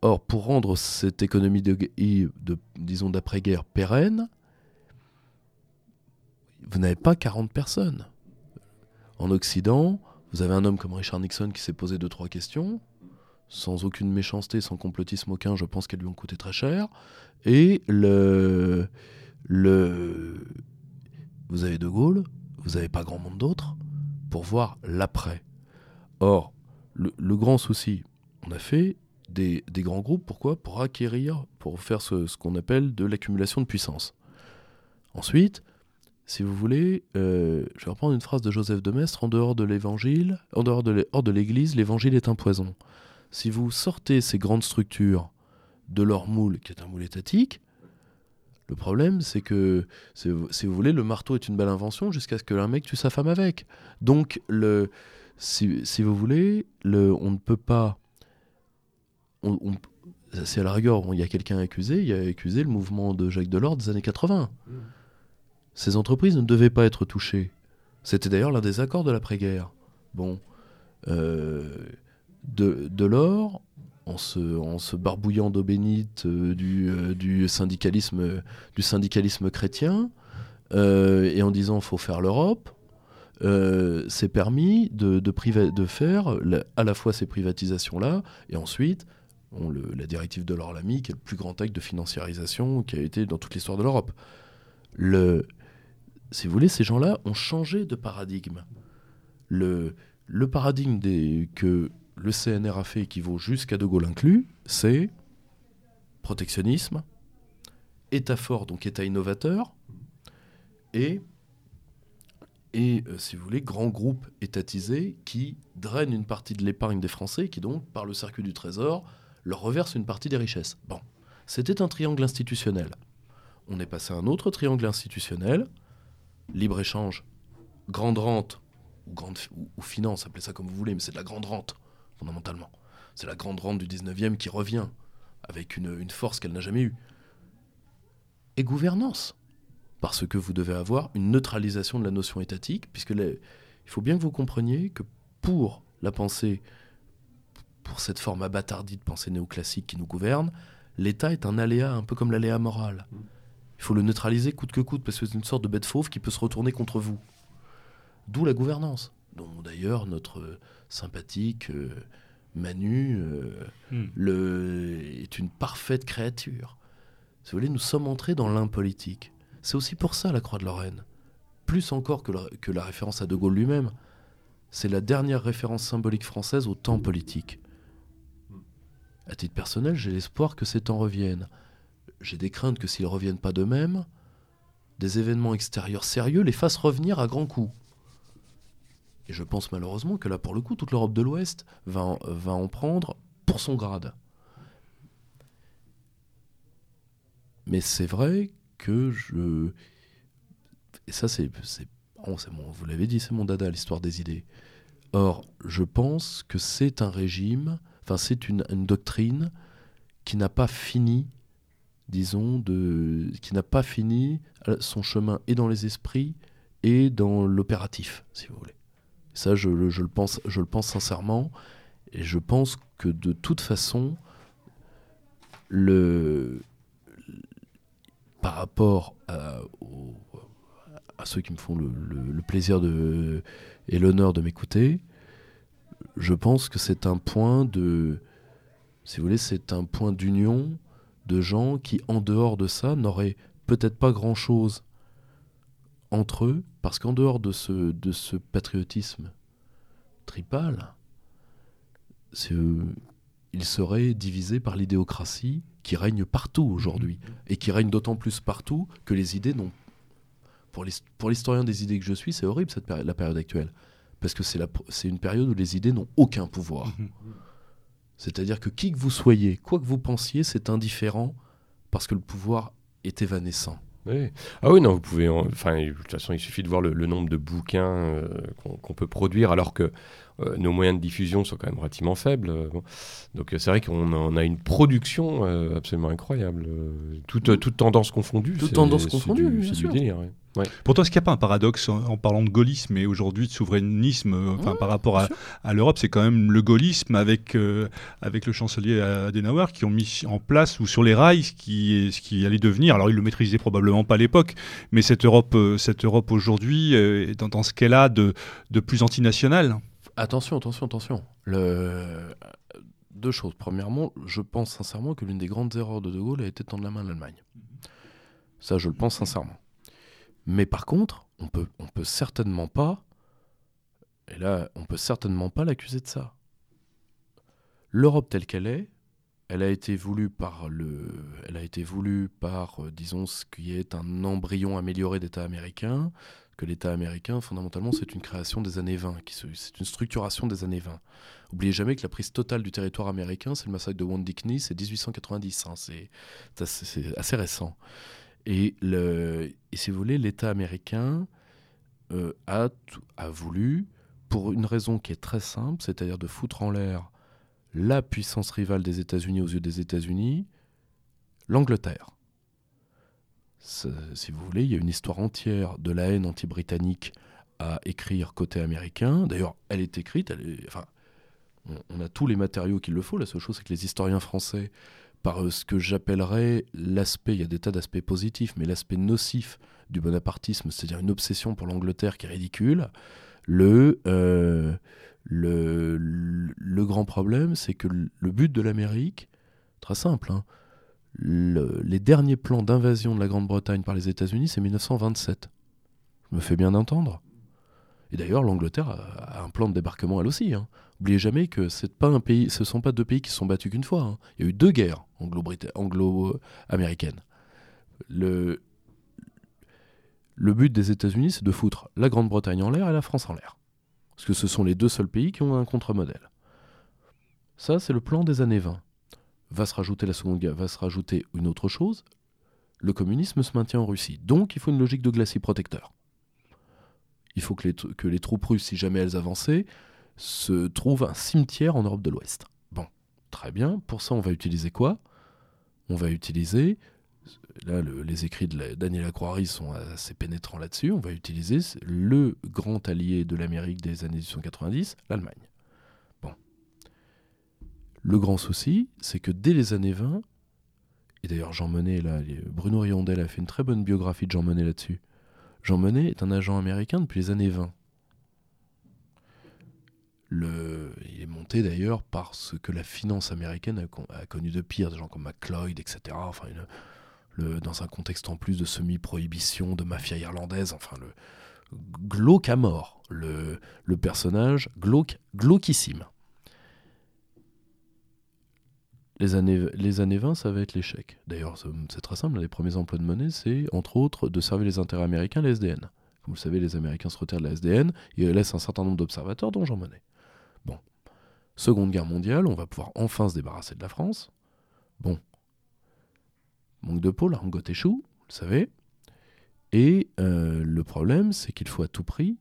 Or, pour rendre cette économie de, de disons d'après-guerre pérenne, vous n'avez pas 40 personnes. En Occident, vous avez un homme comme Richard Nixon qui s'est posé deux trois questions sans aucune méchanceté, sans complotisme aucun, je pense qu'elles lui ont coûté très cher. Et le, le, vous avez De Gaulle, vous n'avez pas grand monde d'autres pour voir l'après. Or, le, le, grand souci, on a fait des, des, grands groupes, pourquoi? Pour acquérir, pour faire ce, ce qu'on appelle de l'accumulation de puissance. Ensuite, si vous voulez, euh, je vais reprendre une phrase de Joseph de Maistre, en dehors de l'évangile, en dehors de l'église, l'évangile est un poison si vous sortez ces grandes structures de leur moule, qui est un moule étatique, le problème, c'est que, si vous voulez, le marteau est une belle invention jusqu'à ce que un mec tue sa femme avec. Donc, le, si, si vous voulez, le, on ne peut pas. On, on, c'est à la rigueur, il y a quelqu'un accusé, il y a accusé le mouvement de Jacques Delors des années 80. Mmh. Ces entreprises ne devaient pas être touchées. C'était d'ailleurs l'un des accords de l'après-guerre. Bon. Euh, de, l'or en se, en se barbouillant d'eau bénite euh, du, euh, du, syndicalisme, du syndicalisme chrétien euh, et en disant faut faire l'Europe, c'est permis de, de, faire à la fois ces privatisations-là et ensuite on, le, la directive de l'or l'ami qui est le plus grand acte de financiarisation qui a été dans toute l'histoire de l'Europe. Le, si vous voulez, ces gens-là ont changé de paradigme. Le, le paradigme des, que le CNR a fait, qui vaut jusqu'à De Gaulle inclus, c'est protectionnisme, État fort, donc État innovateur, et, euh, si vous voulez, grand groupe étatisé qui draine une partie de l'épargne des Français, qui donc, par le circuit du Trésor, leur reverse une partie des richesses. Bon, c'était un triangle institutionnel. On est passé à un autre triangle institutionnel, libre-échange, grande rente, ou finance, appelez ça comme vous voulez, mais c'est de la grande rente fondamentalement. C'est la grande rente du 19e qui revient avec une, une force qu'elle n'a jamais eue. Et gouvernance. Parce que vous devez avoir une neutralisation de la notion étatique, puisque il faut bien que vous compreniez que pour la pensée, pour cette forme abattardie de pensée néoclassique qui nous gouverne, l'État est un aléa, un peu comme l'aléa moral. Il faut le neutraliser coûte que coûte, parce que c'est une sorte de bête fauve qui peut se retourner contre vous. D'où la gouvernance, dont d'ailleurs notre sympathique euh, Manu euh, hmm. le, est une parfaite créature. Si vous voulez, nous sommes entrés dans l'impolitique. C'est aussi pour ça la Croix de Lorraine. Plus encore que que la référence à De Gaulle lui-même. C'est la dernière référence symbolique française au temps politique. À titre personnel, j'ai l'espoir que ces temps reviennent. J'ai des craintes que s'ils ne reviennent pas d'eux-mêmes, des événements extérieurs sérieux les fassent revenir à grands coups. Et je pense malheureusement que là, pour le coup, toute l'Europe de l'Ouest va, en, prendre pour son grade. Mais c'est vrai que je. Et ça, c'est. Oh, vous l'avez dit, c'est mon dada, l'histoire des idées. Or, je pense que c'est un régime Enfin, c'est une, doctrine qui n'a pas fini, disons, de, qui n'a pas fini son chemin et dans les esprits et dans l'opératif, si vous voulez. Ça, je, le pense, je le pense sincèrement, et je pense que de toute façon, le, par rapport à, à ceux qui me font le, le plaisir de, et l'honneur de m'écouter, je pense que c'est un point de, si vous voulez, c'est un point d'union de gens qui, en dehors de ça, n'auraient peut-être pas grand-chose entre eux, parce qu'en dehors de ce, de ce patriotisme tripal, ils seraient divisés par l'idéocratie qui règne partout aujourd'hui, et qui règne d'autant plus partout que les idées n'ont... Pour l'historien des idées que je suis, c'est horrible cette la période actuelle parce que c'est une période où les idées n'ont aucun pouvoir. Mhm. C'est-à-dire que qui que vous soyez, quoi que vous pensiez, c'est indifférent parce que le pouvoir est évanescent. Ah oui, non, vous pouvez. Enfin, de toute façon, il suffit de voir le, nombre de bouquins euh, qu'on peut produire, alors que euh, nos moyens de diffusion sont quand même relativement faibles. Euh, Donc c'est vrai qu'on a une production absolument incroyable. Toute, toute tendance confondue. Toute tendance confondue, c'est du, délire. Pour toi, est-ce qu'il n'y a pas un paradoxe en, parlant de gaullisme et aujourd'hui de souverainisme euh, enfin, par rapport à, l'Europe C'est quand même le gaullisme avec, euh, avec le chancelier Adenauer qui ont mis en place ou sur les rails ce qui, ce qui allait devenir. Alors, il le maîtrisait probablement pas à l'époque, mais cette Europe, euh, cette Europe aujourd'hui est dans, ce qu'elle a de, de plus antinational. Attention, attention, attention. Le... Deux choses. Premièrement, je pense sincèrement que l'une des grandes erreurs de De Gaulle a été de tendre la main à l'Allemagne. Ça, je le pense sincèrement. Mais par contre, on peut, on peut certainement pas, et là, on peut certainement pas l'accuser de ça. L'Europe telle qu'elle est, elle a été voulue par le, elle a été voulue par, euh, disons, ce qui est un embryon amélioré d'État américain, que l'État américain, fondamentalement, c'est une création des années 20, c'est une structuration des années 20. Oubliez jamais que la prise totale du territoire américain, c'est le massacre de Wounded Knee, c'est 1890, hein, c'est assez récent. Et, si vous voulez, l'État américain euh, a, voulu, pour une raison qui est très simple, c'est-à-dire de foutre en l'air la puissance rivale des États-Unis aux yeux des États-Unis, l'Angleterre. Si vous voulez, il y a une histoire entière de la haine anti-britannique à écrire côté américain. D'ailleurs, elle est écrite, elle enfin, on, a tous les matériaux qu'il le faut. La seule chose, c'est que les historiens français par euh, ce que j'appellerais l'aspect, il y a des tas d'aspects positifs, mais l'aspect nocif du bonapartisme, c'est-à-dire une obsession pour l'Angleterre qui est ridicule, le, euh, le, le, grand problème, c'est que le but de l'Amérique, très simple, hein, les derniers plans d'invasion de la Grande-Bretagne par les États-Unis, c'est 1927. Je me fais bien entendre. Et d'ailleurs, l'Angleterre a, un plan de débarquement elle aussi. Hein. Oubliez jamais que pas un pays, ce sont pas deux pays qui se sont battus qu'une fois. Hein. Il y a eu deux guerres anglo-américaines. le, le but des États-Unis, c'est de foutre la Grande-Bretagne en l'air et la France en l'air. Parce que ce sont les deux seuls pays qui ont un contre-modèle. Ça, c'est le plan des années 20. Va se rajouter la Seconde Guerre, va se rajouter une autre chose. Le communisme se maintient en Russie. Donc, il faut une logique de glacis protecteur. Il faut que les, que les troupes russes, si jamais elles avançaient, se trouvent un cimetière en Europe de l'Ouest. Bon. Très bien. Pour ça, on va utiliser quoi? On va utiliser là, les écrits de Daniel Acroiry sont assez pénétrants là-dessus. On va utiliser le grand allié de l'Amérique des années 1890, l'Allemagne. Bon. Le grand souci, c'est que dès les années 20, et d'ailleurs Jean Monnet, là, Bruno Riondel a fait une très bonne biographie de Jean Monnet là-dessus. Jean Monnet est un agent américain depuis les années 20. Il est monté d'ailleurs par ce que la finance américaine a, connu de pire, des gens comme McLeod, etc. Enfin, dans un contexte en plus de semi-prohibition, de mafia irlandaise, enfin le glauque à mort, le, le personnage glauque, glauquissime. Les années, les années 20, ça va être l'échec. D'ailleurs, c'est très simple, les premiers emplois de monnaie, c'est entre autres de servir les intérêts américains, les SDN. Comme vous le savez, les Américains se retirent de la SDN et laissent un certain nombre d'observateurs, dont Jean Monnet. Seconde guerre mondiale, on va pouvoir enfin se débarrasser de la France. Bon, manque de peau, la rangote échoue, vous le savez. Et euh, le problème, c'est qu'il faut à tout prix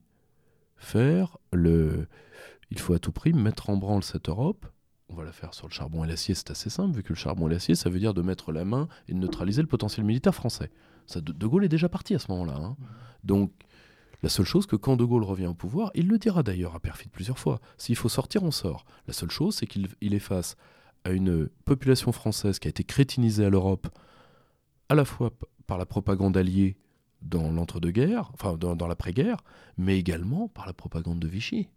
faire le. Il faut à tout prix mettre en branle cette Europe. On va la faire sur le charbon et l'acier, c'est assez simple, vu que le charbon et l'acier, ça veut dire de mettre la main et de neutraliser le potentiel militaire français. Ça, de, Gaulle est déjà parti à ce moment-là. Hein. Donc, la seule chose que quand De Gaulle revient au pouvoir, il le dira d'ailleurs à Perfide plusieurs fois, s'il faut sortir, on sort. La seule chose, c'est qu'il est face à une population française qui a été crétinisée à l'Europe à la fois par la propagande alliée dans l'entre-deux-guerres, enfin dans, l'après-guerre, mais également par la propagande de Vichy.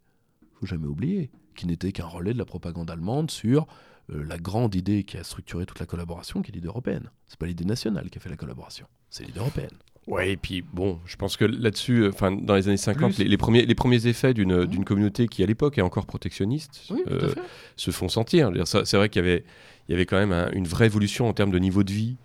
Faut jamais oublier, qui n'était qu'un relais de la propagande allemande sur euh, la grande idée qui a structuré toute la collaboration, qui est l'idée européenne. C'est pas l'idée nationale qui a fait la collaboration, c'est l'idée européenne. Ouais, et puis bon, je pense que là-dessus, euh, enfin, dans les années 50, les, premiers, les premiers effets d'une mmh. communauté qui, à l'époque, est encore protectionniste, euh, se font sentir. C'est vrai qu'il y avait, il y avait quand même une vraie évolution en termes de niveau de vie,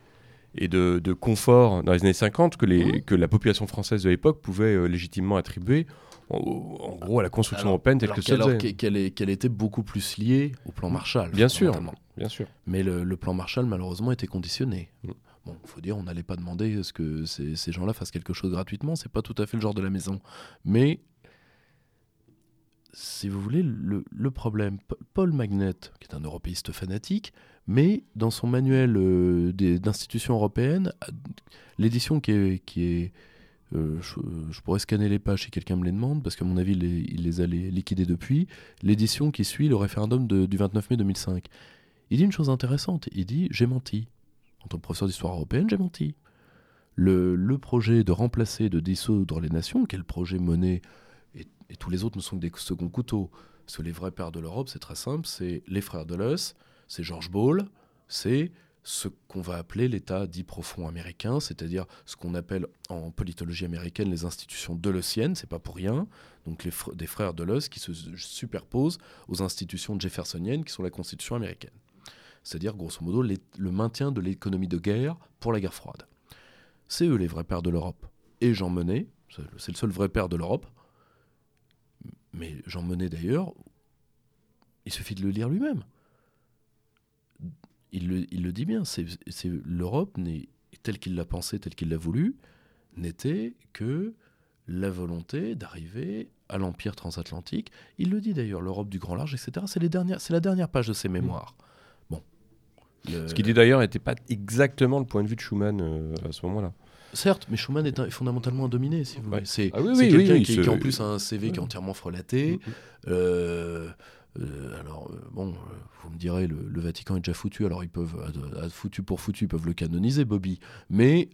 et de, confort dans les années 50 que, les, mmh. que la population française de l'époque pouvait euh, légitimement attribuer en, gros à la construction européenne telle que c'est. Qu'elle était beaucoup plus liée au plan Marshall. Bien sûr, bien sûr. Mais le, plan Marshall malheureusement était conditionné. Mmh. Bon, il faut dire, on n'allait pas demander ce que ces, gens-là fassent quelque chose gratuitement, c'est pas tout à fait le genre de la maison. Mais si vous voulez, le, problème, Paul Magnet, qui est un européiste fanatique, mais dans son manuel euh, d'institutions européennes, l'édition qui est... Euh, je, pourrais scanner les pages si quelqu'un me les demande, parce qu'à mon avis, il les a liquidées depuis. L'édition qui suit le référendum du 29 mai 2005. Il dit une chose intéressante. Il dit J'ai menti. En tant que professeur d'histoire européenne, j'ai menti. Le, projet de remplacer, de dissoudre les nations, quel projet monnaie, et, tous les autres ne sont que des seconds couteaux. Parce que les vrais pères de l'Europe, c'est très simple c'est les frères de l'Os, c'est George Ball, c'est ce qu'on va appeler l'état dit profond américain, c'est-à-dire ce qu'on appelle en politologie américaine les institutions deleuziennes, c'est pas pour rien, donc les des frères Deleuze qui se superposent aux institutions jeffersoniennes qui sont la constitution américaine. C'est-à-dire, grosso modo, le maintien de l'économie de guerre pour la guerre froide. C'est eux les vrais pères de l'Europe. Et Jean Monnet, c'est le seul vrai père de l'Europe, mais Jean Monnet d'ailleurs, il suffit de le lire lui-même il le, dit bien, c'est l'Europe, telle qu'il l'a pensé, telle qu'il l'a voulu, n'était que la volonté d'arriver à l'empire transatlantique. Il le dit d'ailleurs, l'Europe du grand large, etc. C'est la dernière page de ses mémoires. Ce qu'il dit d'ailleurs n'était pas exactement le point de vue de Schuman euh, à ce moment-là. Certes, mais Schuman est, fondamentalement un dominé, si vous voulez. C'est ah quelqu'un qui, qui, en plus a un CV qui est entièrement frelaté. Mmh. Euh, euh, alors, euh, bon, euh, vous me direz, le, Vatican est déjà foutu, alors ils peuvent, à, foutu pour foutu, ils peuvent le canoniser, Bobby. Mais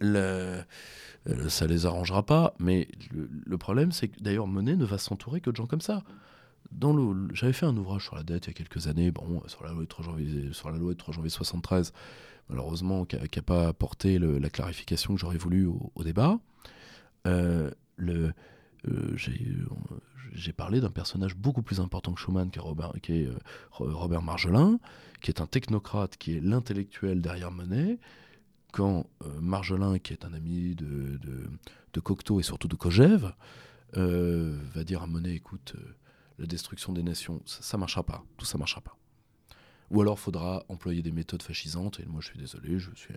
ça les arrangera pas. Mais le, problème, c'est que d'ailleurs, Monet ne va s'entourer que de gens comme ça. J'avais fait un ouvrage sur la dette il y a quelques années, bon, sur la loi de 3 janvier, sur la loi de 3 janvier 73, malheureusement, qui n'a pas apporté la clarification que j'aurais voulu au, débat. le euh, j'ai parlé d'un personnage beaucoup plus important que Schumann, qui est Robert, qui euh, Marjolin, qui est un technocrate, qui est l'intellectuel derrière Monet, quand euh, Marjolin, qui est un ami de, de, Cocteau et surtout de Kojève, va dire à Monet, écoute, la destruction des nations, ça ne marchera pas, tout ça marchera pas. Ou alors faudra employer des méthodes fascisantes, et moi je suis désolé, je suis,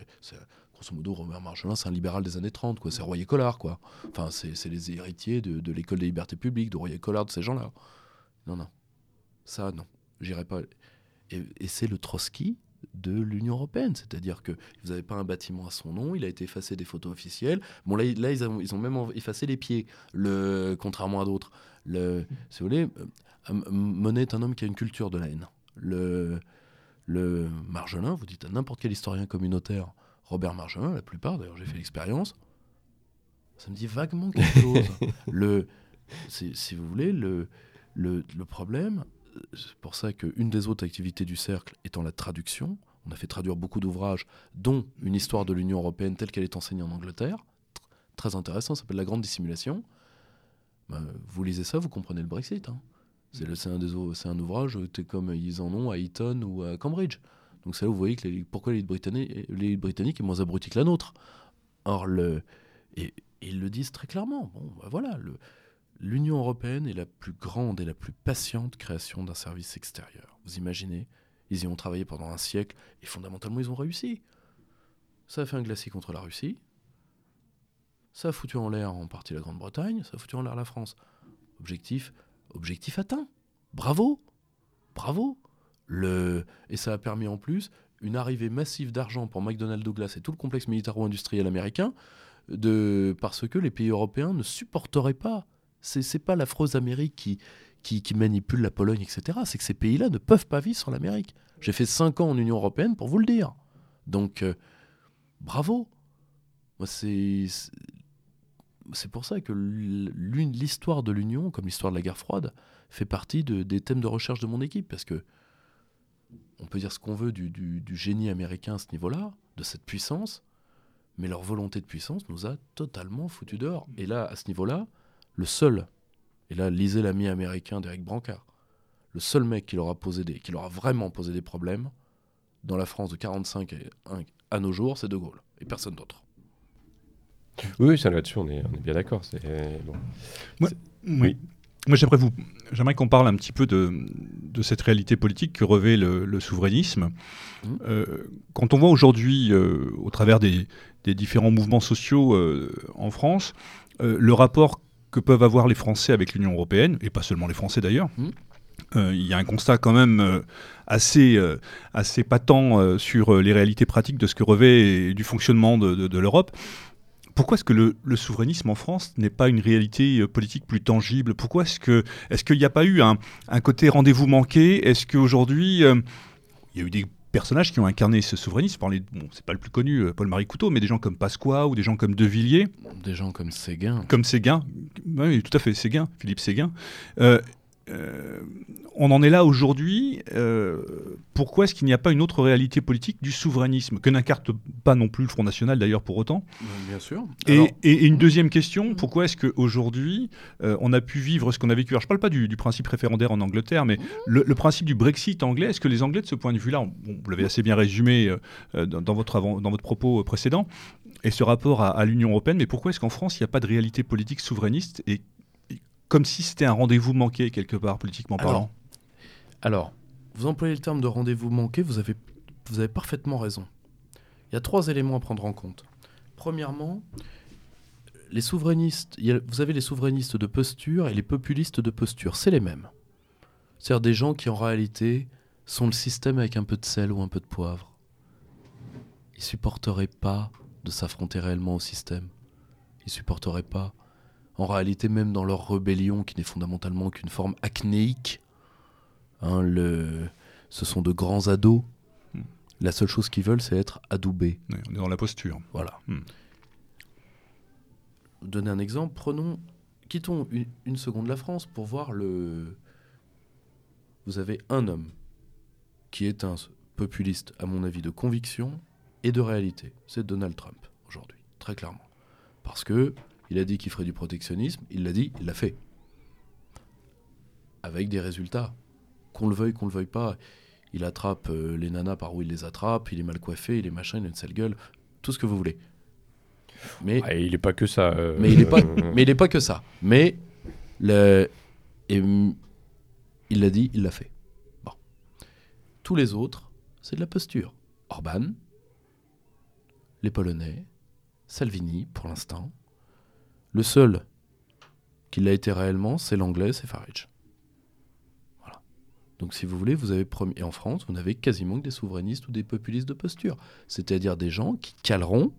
grosso modo, Robert Marjolin, c'est un libéral des années 30, quoi. C'est Royer Collard, quoi. Enfin, c'est les héritiers de, l'école des libertés publiques, de Royer Collard, de ces gens-là. Non, non. Ça, non. J'irai pas. et, c'est le Trotsky de l'Union européenne. C'est-à-dire que vous n'avez pas un bâtiment à son nom, il a été effacé des photos officielles. Bon, là, là ils, ont, ils ont même effacé les pieds, le, contrairement à d'autres. Le, si vous voulez, euh, Monet est un homme qui a une culture de la haine. Le, le Marjolin, vous dites à n'importe quel historien communautaire, Robert Marjolin, la plupart, d'ailleurs j'ai fait l'expérience, ça me dit vaguement quelque chose. le, si vous voulez, le, le, le problème, c'est pour ça qu'une des autres activités du cercle étant la traduction, on a fait traduire beaucoup d'ouvrages, dont une histoire de l'Union européenne telle qu'elle est enseignée en Angleterre. Très intéressant, ça s'appelle La Grande Dissimulation. Ben, vous lisez ça, vous comprenez le Brexit. Hein. C'est, un, ouvrage comme ils en ont à Eton ou à Cambridge. Donc c'est là où vous voyez que pourquoi les Britanniques sont moins abrutis que la nôtre. Or, ils le disent très clairement. Bon, ben voilà, l'Union européenne est la plus grande et la plus patiente création d'un service extérieur. Vous imaginez Ils y ont travaillé pendant un siècle et fondamentalement ils ont réussi. Ça a fait un glacis contre la Russie. Ça a foutu en l'air en partie la Grande-Bretagne. Ça a foutu en l'air la France. Objectif, objectif atteint. Bravo, bravo. Et ça a permis en plus une arrivée massive d'argent pour McDonnell Douglas et tout le complexe militaro-industriel américain parce que les pays européens ne supporteraient pas c'est pas l'affreuse Amérique qui, manipule la Pologne, etc. C'est que ces pays-là ne peuvent pas vivre sans l'Amérique. J'ai fait 5 ans en Union Européenne pour vous le dire. Donc, euh, bravo. C'est c'est pour ça que l'histoire de l'Union, comme l'histoire de la guerre froide, fait partie des thèmes de recherche de mon équipe. Parce que on peut dire ce qu'on veut du, génie américain à ce niveau-là, de cette puissance, mais leur volonté de puissance nous a totalement foutu dehors. Et là, à ce niveau-là, le seul, et là lisez l'ami américain d'Eric Brancard, le seul mec qui leur a posé des, qui leur vraiment posé des problèmes dans la France de 45 à nos jours, c'est De Gaulle et personne d'autre. Oui, ça là-dessus, on est, on est bien d'accord. Bon. oui. Moi, j'aimerais, vous, j'aimerais qu'on parle un petit peu de, de cette réalité politique que revêt le, souverainisme. Mmh. Euh, quand on voit aujourd'hui, euh, au travers des, des, différents mouvements sociaux euh, en France, le rapport que peuvent avoir les Français avec l'Union européenne, et pas seulement les Français d'ailleurs. Mmh. Euh, il y a un constat quand même euh, assez, euh, assez patent sur les réalités pratiques de ce que revêt du fonctionnement de, l'Europe. Pourquoi est-ce que le, souverainisme en France n'est pas une réalité politique plus tangible? Pourquoi est-ce que est-ce qu'il n'y a pas eu un, un côté rendez-vous manqué? Est-ce qu'aujourd'hui il y a eu des personnages qui ont incarné ce souverainisme? Bon, c'est pas le plus connu, euh, Paul-Marie Couteau, mais des gens comme Pasqua ou des gens comme De Villiers. Des gens comme Séguin. Comme Séguin. Oui, tout à fait, Séguin, Philippe Séguin. Euh, euh, on en est là aujourd'hui. Euh, pourquoi est-ce qu'il n'y a pas une autre réalité politique du souverainisme que n'incarne pas non plus le Front National d'ailleurs pour autant? Bien sûr. Et, une deuxième question pourquoi est-ce qu'aujourd'hui euh, on a pu vivre ce qu'on a vécu? Alors je ne parle pas du, principe référendaire en Angleterre, mais le, principe du Brexit anglais. Est-ce que les Anglais de ce point de vue-là, vous l'avez assez bien résumé dans, votre dans votre propos précédent, et ce rapport à, à l'Union européenne, mais pourquoi est-ce qu'en France il n'y a pas de réalité politique souverainiste et comme si c'était un rendez-vous manqué quelque part, politiquement parlant. Alors, vous employez le terme de rendez-vous manqué, vous avez, vous avez parfaitement raison. Il y a trois éléments à prendre en compte. Premièrement, les souverainistes, vous avez les souverainistes de posture et les populistes de posture, c'est les mêmes. C'est-à-dire des gens qui en réalité sont le système avec un peu de sel ou un peu de poivre. Ils supporteraient pas de s'affronter réellement au système. Ils supporteraient pas en réalité, même dans leur rébellion, qui n'est fondamentalement qu'une forme acnéique, hein, le... ce sont de grands ados. Hmm. La seule chose qu'ils veulent, c'est être adoubés. on est dans la posture. Voilà. Hmm. Donner un exemple, prenons, quittons une, une, seconde la France pour voir le. Vous avez un homme qui est un populiste, à mon avis, de conviction et de réalité. C'est Donald Trump aujourd'hui, très clairement. Parce que il a dit qu'il ferait du protectionnisme, il l'a dit, il l'a fait. Avec des résultats. Qu'on le veuille, qu'on le veuille pas. Il attrape euh, les nanas par où il les attrape, il est mal coiffé, il est machin, il a une sale gueule, tout ce que vous voulez. Mais il n'est pas que ça. Euh, mais il n'est pas, mais il est pas que ça. Mais le, et, il l'a dit, il l'a fait. Bon. Tous les autres, c'est de la posture. Orban, les Polonais, Salvini pour l'instant, le seul qui l'a été réellement, c'est l'anglais, c'est Farage. Voilà. Donc, si vous voulez, vous avez et en France, vous n'avez quasiment que des souverainistes ou des populistes de posture, c'est-à-dire des gens qui caleront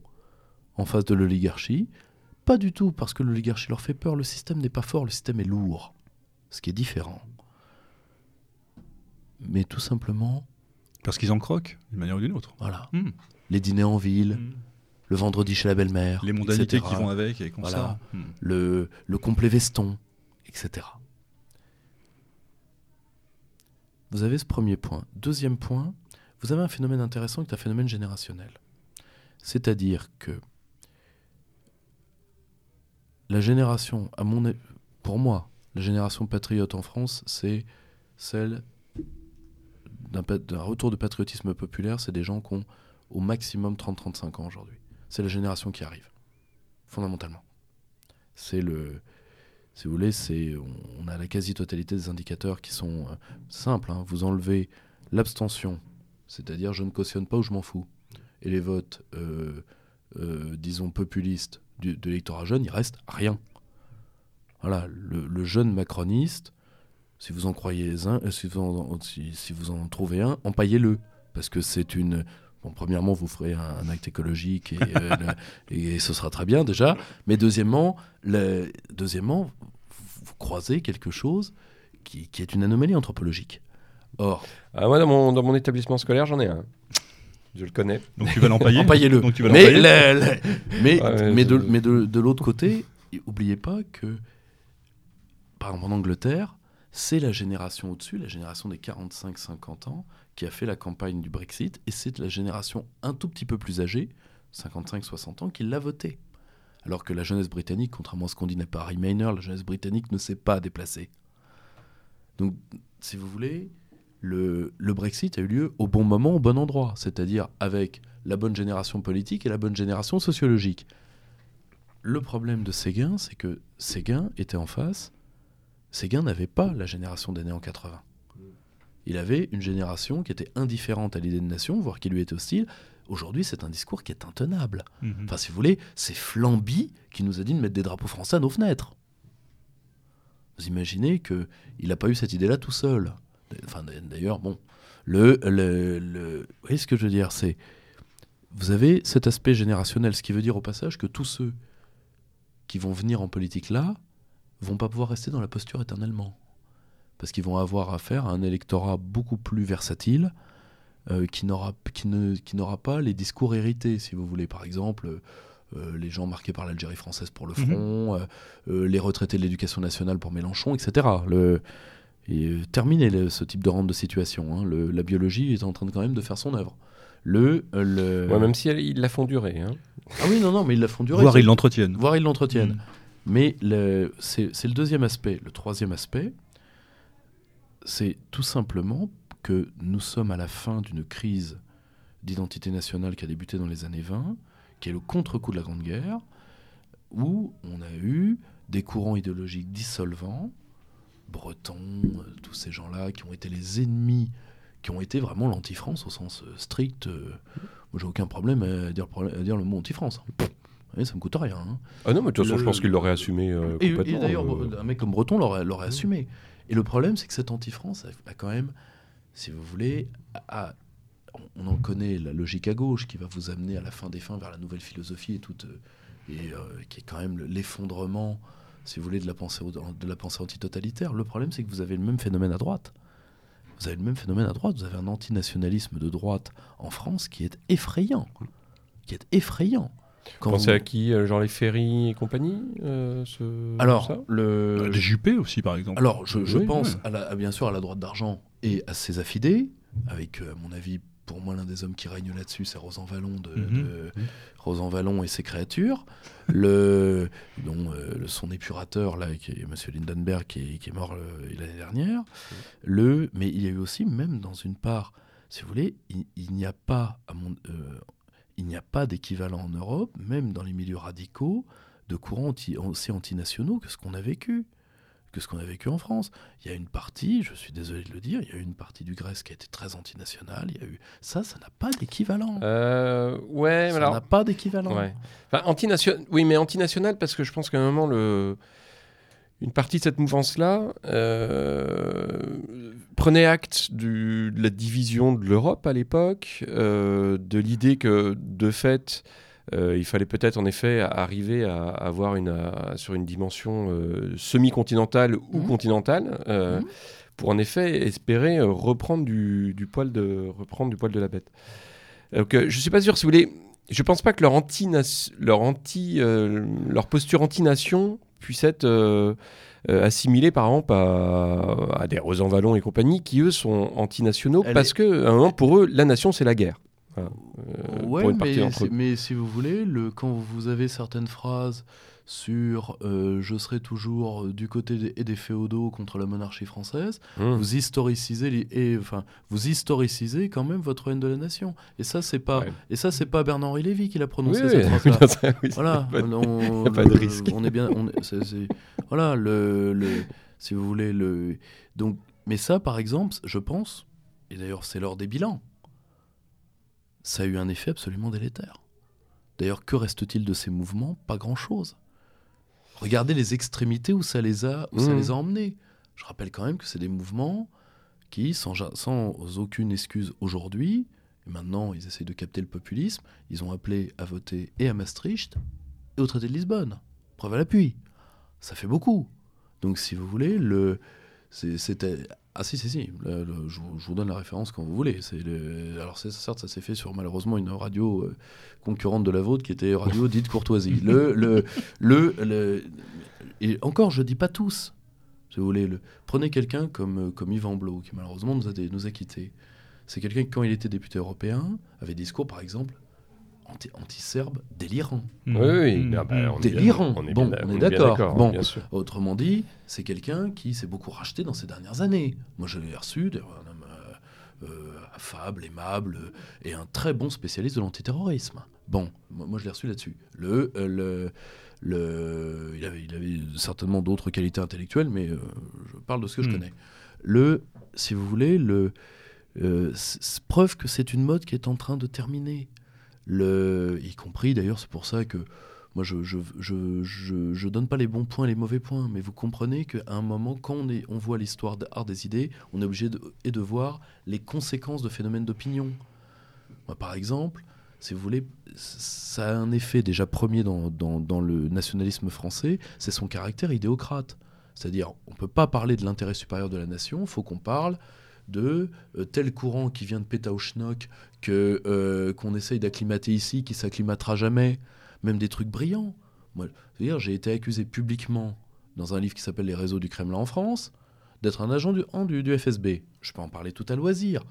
en face de l'oligarchie, pas du tout parce que l'oligarchie leur fait peur. Le système n'est pas fort, le système est lourd, ce qui est différent. Mais tout simplement. Parce qu'ils en croquent, d'une manière ou d'une autre. Voilà. Hmm. Les dîners en ville, hmm. Le vendredi chez la belle-mère. Les mondanités qui vont avec, et comme ça. Hmm. Le, le complet veston, etc. Vous avez ce premier point. Deuxième point, vous avez un phénomène intéressant qui est un phénomène générationnel. C'est-à-dire que la génération, à mon, pour moi, la génération patriote en France, c'est celle d'un retour de patriotisme populaire. C'est des gens qui ont au maximum 30-35 ans aujourd'hui. C'est la génération qui arrive, fondamentalement. C'est le, si vous voulez, c'est, on a la quasi-totalité des indicateurs qui sont euh, simples. Hein. Vous enlevez l'abstention, c'est-à-dire je ne cautionne pas ou je m'en fous, et les votes, euh, euh, disons, populistes de l'électorat jeune, il reste rien. Voilà, le, jeune macroniste, si vous en croyez un, si, si, vous en trouvez un, empaillez-le. Parce que c'est une, Bon, premièrement, vous ferez un, acte écologique et, et, ce sera très bien déjà. Mais deuxièmement, le, deuxièmement vous croisez quelque chose qui, qui, est une anomalie anthropologique. Or. Ah, moi, dans mon, dans mon établissement scolaire, j'en ai un. Je le connais. Donc tu vas l'empailler Empaillez-le. Mais, mais, mais, de, mais de, de l'autre côté, n'oubliez pas que, par exemple en Angleterre, c'est la génération au-dessus, la génération des 45-50 ans, qui a fait la campagne du Brexit, et c'est la génération un tout petit peu plus âgée, 55-60 ans, qui l'a voté. Alors que la jeunesse britannique, contrairement à ce qu'on dit n'est pas Remainer, la jeunesse britannique ne s'est pas déplacée. Donc, si vous voulez, le, le, Brexit a eu lieu au bon moment, au bon endroit, c'est-à-dire avec la bonne génération politique et la bonne génération sociologique. Le problème de Séguin, c'est que Séguin était en face. Séguin n'avait pas la génération des nés en 80. Il avait une génération qui était indifférente à l'idée de nation, voire qui lui était hostile, Aujourd'hui, c'est un discours qui est intenable. Mhm. Enfin, si vous voulez, c'est Flamby qui nous a dit de mettre des drapeaux français à nos fenêtres. Vous imaginez qu'il n'a pas eu cette idée-là tout seul. Enfin, d'ailleurs, bon, le, le, le, vous voyez ce que je veux dire C'est, vous avez cet aspect générationnel, ce qui veut dire au passage que tous ceux qui vont venir en politique là vont pas pouvoir rester dans la posture éternellement, parce qu'ils vont avoir affaire à un électorat beaucoup plus versatile, euh, qui n'aura qui ne, qui pas les discours hérités, si vous voulez. Par exemple, euh, les gens marqués par l'Algérie française pour le mhm. front, euh, les retraités de l'éducation nationale pour Mélenchon, etc. Le, et terminer ce type de rente de situation. Hein. Le, la biologie est en train de, quand même de faire son œuvre. Le, le... même si ils la font durer. Hein. Ah oui, non, non, mais ils la font durer. Voire ils l'entretiennent. Voire ils l'entretiennent. Mm. Mais c'est le deuxième aspect. Le troisième aspect, c'est tout simplement que nous sommes à la fin d'une crise d'identité nationale qui a débuté dans les années 20, qui est le contre-coup de la Grande Guerre, où on a eu des courants idéologiques dissolvants, Bretons, euh, tous ces gens-là qui ont été les ennemis, qui ont été vraiment l'anti-France au sens euh, strict. Euh, moi, j'ai aucun problème à dire, dire le mot anti-France. Hein. ça me coûte rien. Hein. Ah non, mais de toute façon, je pense qu'il l'aurait assumé. et, d'ailleurs, un mec comme Breton l'aurait assumé. Et le problème, c'est que cette anti-France a, quand même si vous voulez, on en connaît la logique à gauche qui va vous amener à la fin des fins vers la nouvelle philosophie et toute, et euh, qui est quand même l'effondrement, si vous voulez, de la pensée, de la pensée antitotalitaire. Le problème, c'est que vous avez le même phénomène à droite. Vous avez le même phénomène à droite. Vous avez un antinationalisme de droite en France qui est effrayant, qui est effrayant. Quand Pensez à qui euh, Genre les Ferry et compagnie euh, Alors, le... les Juppé aussi, par exemple. Alors, je, pense À bien sûr à la droite d'argent et à ses affidés, avec, euh, à mon avis, pour moi, l'un des hommes qui règne là-dessus, c'est Rosan Vallon, de, mhm. Rosan Vallon et ses créatures. le, dont son épurateur, là, qui est M. Lindenberg, qui est, mort l'année dernière. Le, mais il y a eu aussi, même dans une part, si vous voulez, il, n'y a pas, à mon, il n'y a pas d'équivalent en Europe, même dans les milieux radicaux, de courants aussi antinationaux que ce qu'on a vécu que ce qu'on a vécu en France. Il y a une partie, je suis désolé de le dire, il y a une partie du Grèce qui a été très antinationale. Il y a eu ça, ça n'a pas d'équivalent. Euh, ouais, ça n'a pas d'équivalent. Ouais. Enfin, oui, mais antinational parce que je pense qu'à un moment le une partie de cette mouvance-là euh, prenait acte du, de la division de l'Europe à l'époque, euh, de l'idée que, de fait, euh, il fallait peut-être en effet arriver à, avoir une, sur une dimension semi-continentale ou mmh. continentale. Mmh. Pour en effet espérer reprendre du, du, poil de, reprendre du poil de la bête. Donc, je ne suis pas sûr, si vous voulez, je pense pas que leur, anti leur, anti, leur posture anti-nation puisse être euh, assimilés par exemple à, des Rosan Vallon et compagnie qui eux sont antinationaux parce que un moment pour eux la nation c'est la guerre. Euh, ouais, mais, mais, si vous voulez, le, quand vous avez certaines phrases sur euh, je serai toujours du côté des, des féodaux contre la monarchie française, mmh. vous historicisez et enfin vous historicisez quand même votre haine de la nation. Et ça c'est pas et ça c'est pas Bernard Henri Lévy qui l'a prononcé cette phrase-là. voilà, on, pas de risque. On est bien, on voilà le, le, si vous voulez le donc mais ça par exemple, je pense et d'ailleurs c'est lors des bilans, ça a eu un effet absolument délétère. D'ailleurs, que reste-t-il de ces mouvements? Pas grand-chose. Regardez les extrémités où ça les a, où ça mmh. les a emmenés. Je rappelle quand même que c'est des mouvements qui, sans, sans aucune excuse aujourd'hui, et maintenant ils essayent de capter le populisme, ils ont appelé à voter et à Maastricht et au traité de Lisbonne. Preuve à l'appui. Ça fait beaucoup. Donc si vous voulez, le, c'était ah si, si, si, je, vous donne la référence quand vous voulez. Le, alors certes, ça s'est fait sur malheureusement une radio euh, concurrente de la vôtre qui était radio dite courtoisie. le, et encore, je dis pas tous. Prenez quelqu'un comme, comme Yvan Blo, qui malheureusement nous a, nous quittés. C'est quelqu'un qui, quand il était député européen, avait discours, par exemple, anti-serbe délirant. Oui, oui. Mmh. Ah bah, délirant. on est bon, on est d'accord. Bon, autrement dit, c'est quelqu'un qui s'est beaucoup racheté dans ces dernières années. Moi, je l'ai reçu, un homme euh, euh, affable, aimable, et un très bon spécialiste de l'antiterrorisme. Bon, moi, je l'ai reçu là-dessus. Le, euh, le, le, il, avait, il avait certainement d'autres qualités intellectuelles, mais je parle de ce que je mmh. connais. Le, si vous voulez, le, preuve que c'est une mode qui est en train de terminer y compris d'ailleurs, c'est pour ça que moi je je, je, je, donne pas les bons points les mauvais points, mais vous comprenez qu'à un moment, quand on, est, on voit l'histoire d'art des idées, on est obligé de, et de voir les conséquences de phénomènes d'opinion. par exemple, si vous voulez, ça a un effet déjà premier dans, dans, dans le nationalisme français, c'est son caractère idéocrate. C'est-à-dire, on ne peut pas parler de l'intérêt supérieur de la nation, faut qu'on parle de euh, tel courant qui vient de Pétaouchnok que euh, qu'on essaye d'acclimater ici, qui s'acclimatera jamais, même des trucs brillants. J'ai été accusé publiquement dans un livre qui s'appelle Les réseaux du Kremlin en France d'être un agent du, du, du, FSB. Je peux en parler tout à loisir.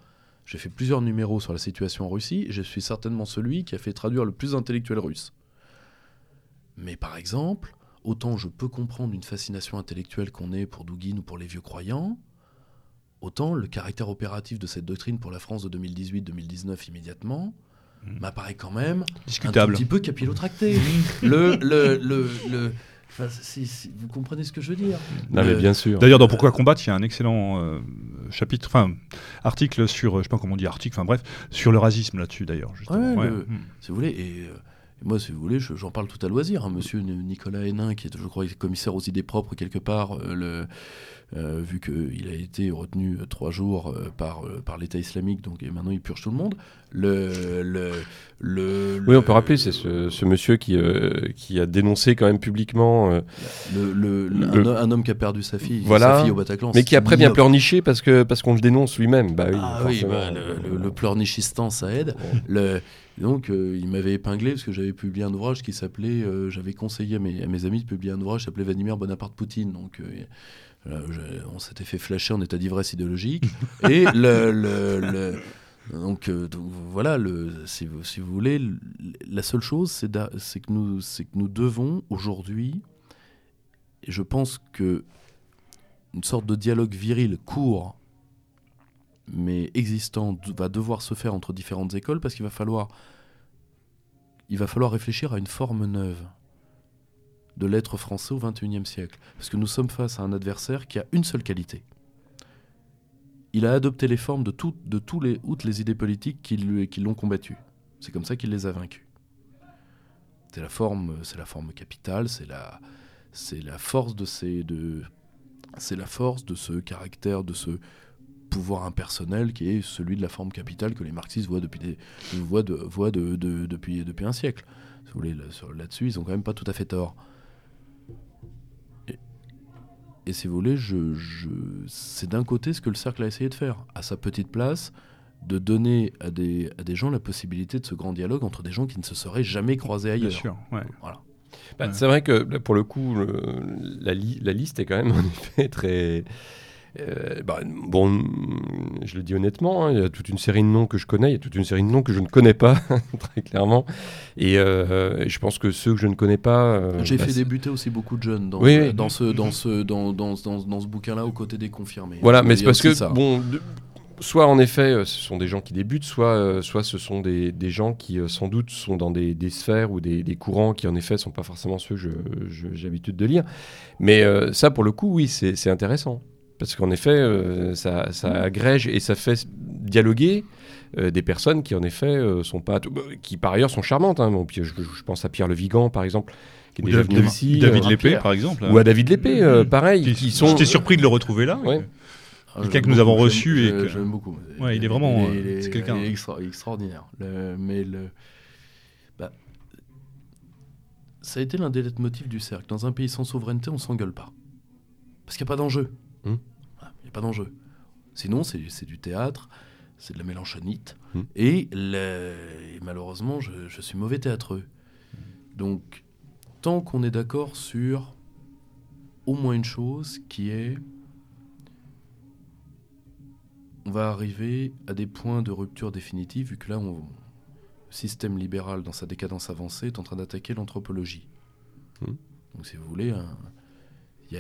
J'ai fait plusieurs numéros sur la situation en Russie et je suis certainement celui qui a fait traduire le plus intellectuel russe. Mais par exemple, autant je peux comprendre une fascination intellectuelle qu'on ait pour Douguin ou pour les vieux croyants, autant le caractère opératif de cette doctrine pour la France de 2018-2019 immédiatement hmm. m'apparaît quand même Discutable. un petit peu capillotracté. le, le, le, le si, vous comprenez ce que je veux dire. Non, mais bien sûr. D'ailleurs, dans Pourquoi combattre, il y a un excellent euh, chapitre, enfin, article sur, je sais pas comment on dit, article, enfin bref, sur le racisme là-dessus d'ailleurs. Ouais, Si vous voulez, et euh, moi, si vous voulez, j'en parle tout à loisir. Hein. Monsieur Nicolas Hénin, qui est, je crois, commissaire aux idées propres quelque part, euh, le, vu qu'il a été retenu euh, trois jours par, par l'État islamique, donc et maintenant il purge tout le monde. Le, le, le oui, on peut rappeler, c'est ce, ce, monsieur qui, qui a dénoncé quand même publiquement le, un, homme qui a perdu sa fille, sa fille au Bataclan. Mais qui après vient pleurnicher parce qu'on parce qu'on le dénonce lui-même. Bah, oui, ah oui, bah, le, pleurnichistant, ça aide. Le, donc, il m'avait épinglé parce que j'avais publié un ouvrage qui s'appelait. j'avais conseillé à mes, à mes, amis de publier un ouvrage qui s'appelait Vladimir Bonaparte Poutine. Donc, on s'était fait flasher en état d'ivresse idéologique. et le, donc, voilà, si, vous, si vous voulez, la seule chose, c'est que, nous, que nous devons aujourd'hui, et je pense que une sorte de dialogue viril court, mais existant, va devoir se faire entre différentes écoles parce qu'il va falloir, il va falloir réfléchir à une forme neuve de l'être français au XXIe siècle. Parce que nous sommes face à un adversaire qui a une seule qualité. Il a adopté les formes de, de tous les, toutes les idées politiques qui, l'ont combattu. C'est comme ça qu'il les a vaincus. C'est la forme, la forme capitale, c'est la, la force de ces, de, c'est la force de ce caractère, de ce pouvoir impersonnel qui est celui de la forme capitale que les marxistes voient depuis, des, de, voient de, depuis, depuis un siècle. Si là-dessus, ils ont quand même pas tout à fait tort. Et, si vous voulez, je, je, c'est d'un côté ce que le cercle a essayé de faire, à sa petite place, de donner à des, à des gens la possibilité de ce grand dialogue entre des gens qui ne se seraient jamais croisés ailleurs. Bien sûr, ouais. Voilà. Bah, c'est vrai que pour le coup, la, la, liste est quand même en effet très. Euh, bah, bon, je le dis honnêtement, hein, il y a toute une série de noms que je connais, il y a toute une série de noms que je ne connais pas, très clairement. Et, euh, je pense que ceux que je ne connais pas. Euh, J'ai bah, fait débuter aussi beaucoup de jeunes dans, dans ce, dans ce, dans, dans, dans, dans ce bouquin-là, aux côtés des confirmés. Voilà, mais c'est parce que, bon, soit en effet, ce sont des gens qui débutent, soit, soit ce sont des, des gens qui, sans doute, sont dans des, des sphères ou des, des, courants qui, en effet, ne sont pas forcément ceux que j'ai l'habitude de lire. Mais ça, pour le coup, oui, c'est intéressant. Parce qu'en effet, euh, ça, agrège et ça fait dialoguer euh, des personnes qui, en effet, euh, sont pas. qui par ailleurs sont charmantes. Hein. je, pense à Pierre Le Vigan, par exemple. Qui est déjà venu ici. David Lépée, par exemple. Ou à David Lépée, mmh. pareil. Qui, sont... J'étais surpris de le retrouver là. Ouais. Ah, quelqu'un que nous avons reçu. et J'aime beaucoup. Ouais, il est vraiment. c'est quelqu'un. extraordinaire. mais le. Bah, ça a été l'un des motifs du cercle. Dans un pays sans souveraineté, on s'engueule pas. Parce qu'il n'y a pas d'enjeu. Mmh pas d'enjeu. Sinon, c'est du théâtre, c'est de la mélanchonite. Hmm. Et, malheureusement, je, suis mauvais théâtreux. Donc, tant qu'on est d'accord sur au moins une chose qui est on va arriver à des points de rupture définitive, vu que là, on, le système libéral, dans sa décadence avancée, est en train d'attaquer l'anthropologie. Hmm. Donc, si vous voulez, un,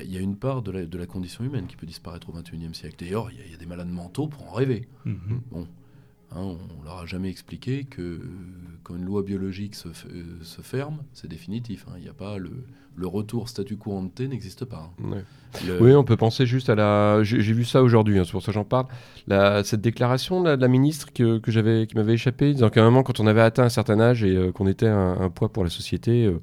il y, a une part de la, condition humaine qui peut disparaître au XXIe siècle. D'ailleurs, il y, a des malades mentaux pour en rêver. Mhm. Bon, hein, on leur a jamais expliqué que quand une loi biologique se, euh, ferme, c'est définitif. Hein. Il n'y a pas le, retour statu quo ante n'existe pas. Hein. Oui, on peut penser juste à la. J'ai vu ça aujourd'hui, c'est pour ça que j'en parle. cette déclaration de la, ministre que, j'avais, qui m'avait échappé, disant qu'à un moment, quand on avait atteint un certain âge et euh, qu'on était un, poids pour la société, il euh,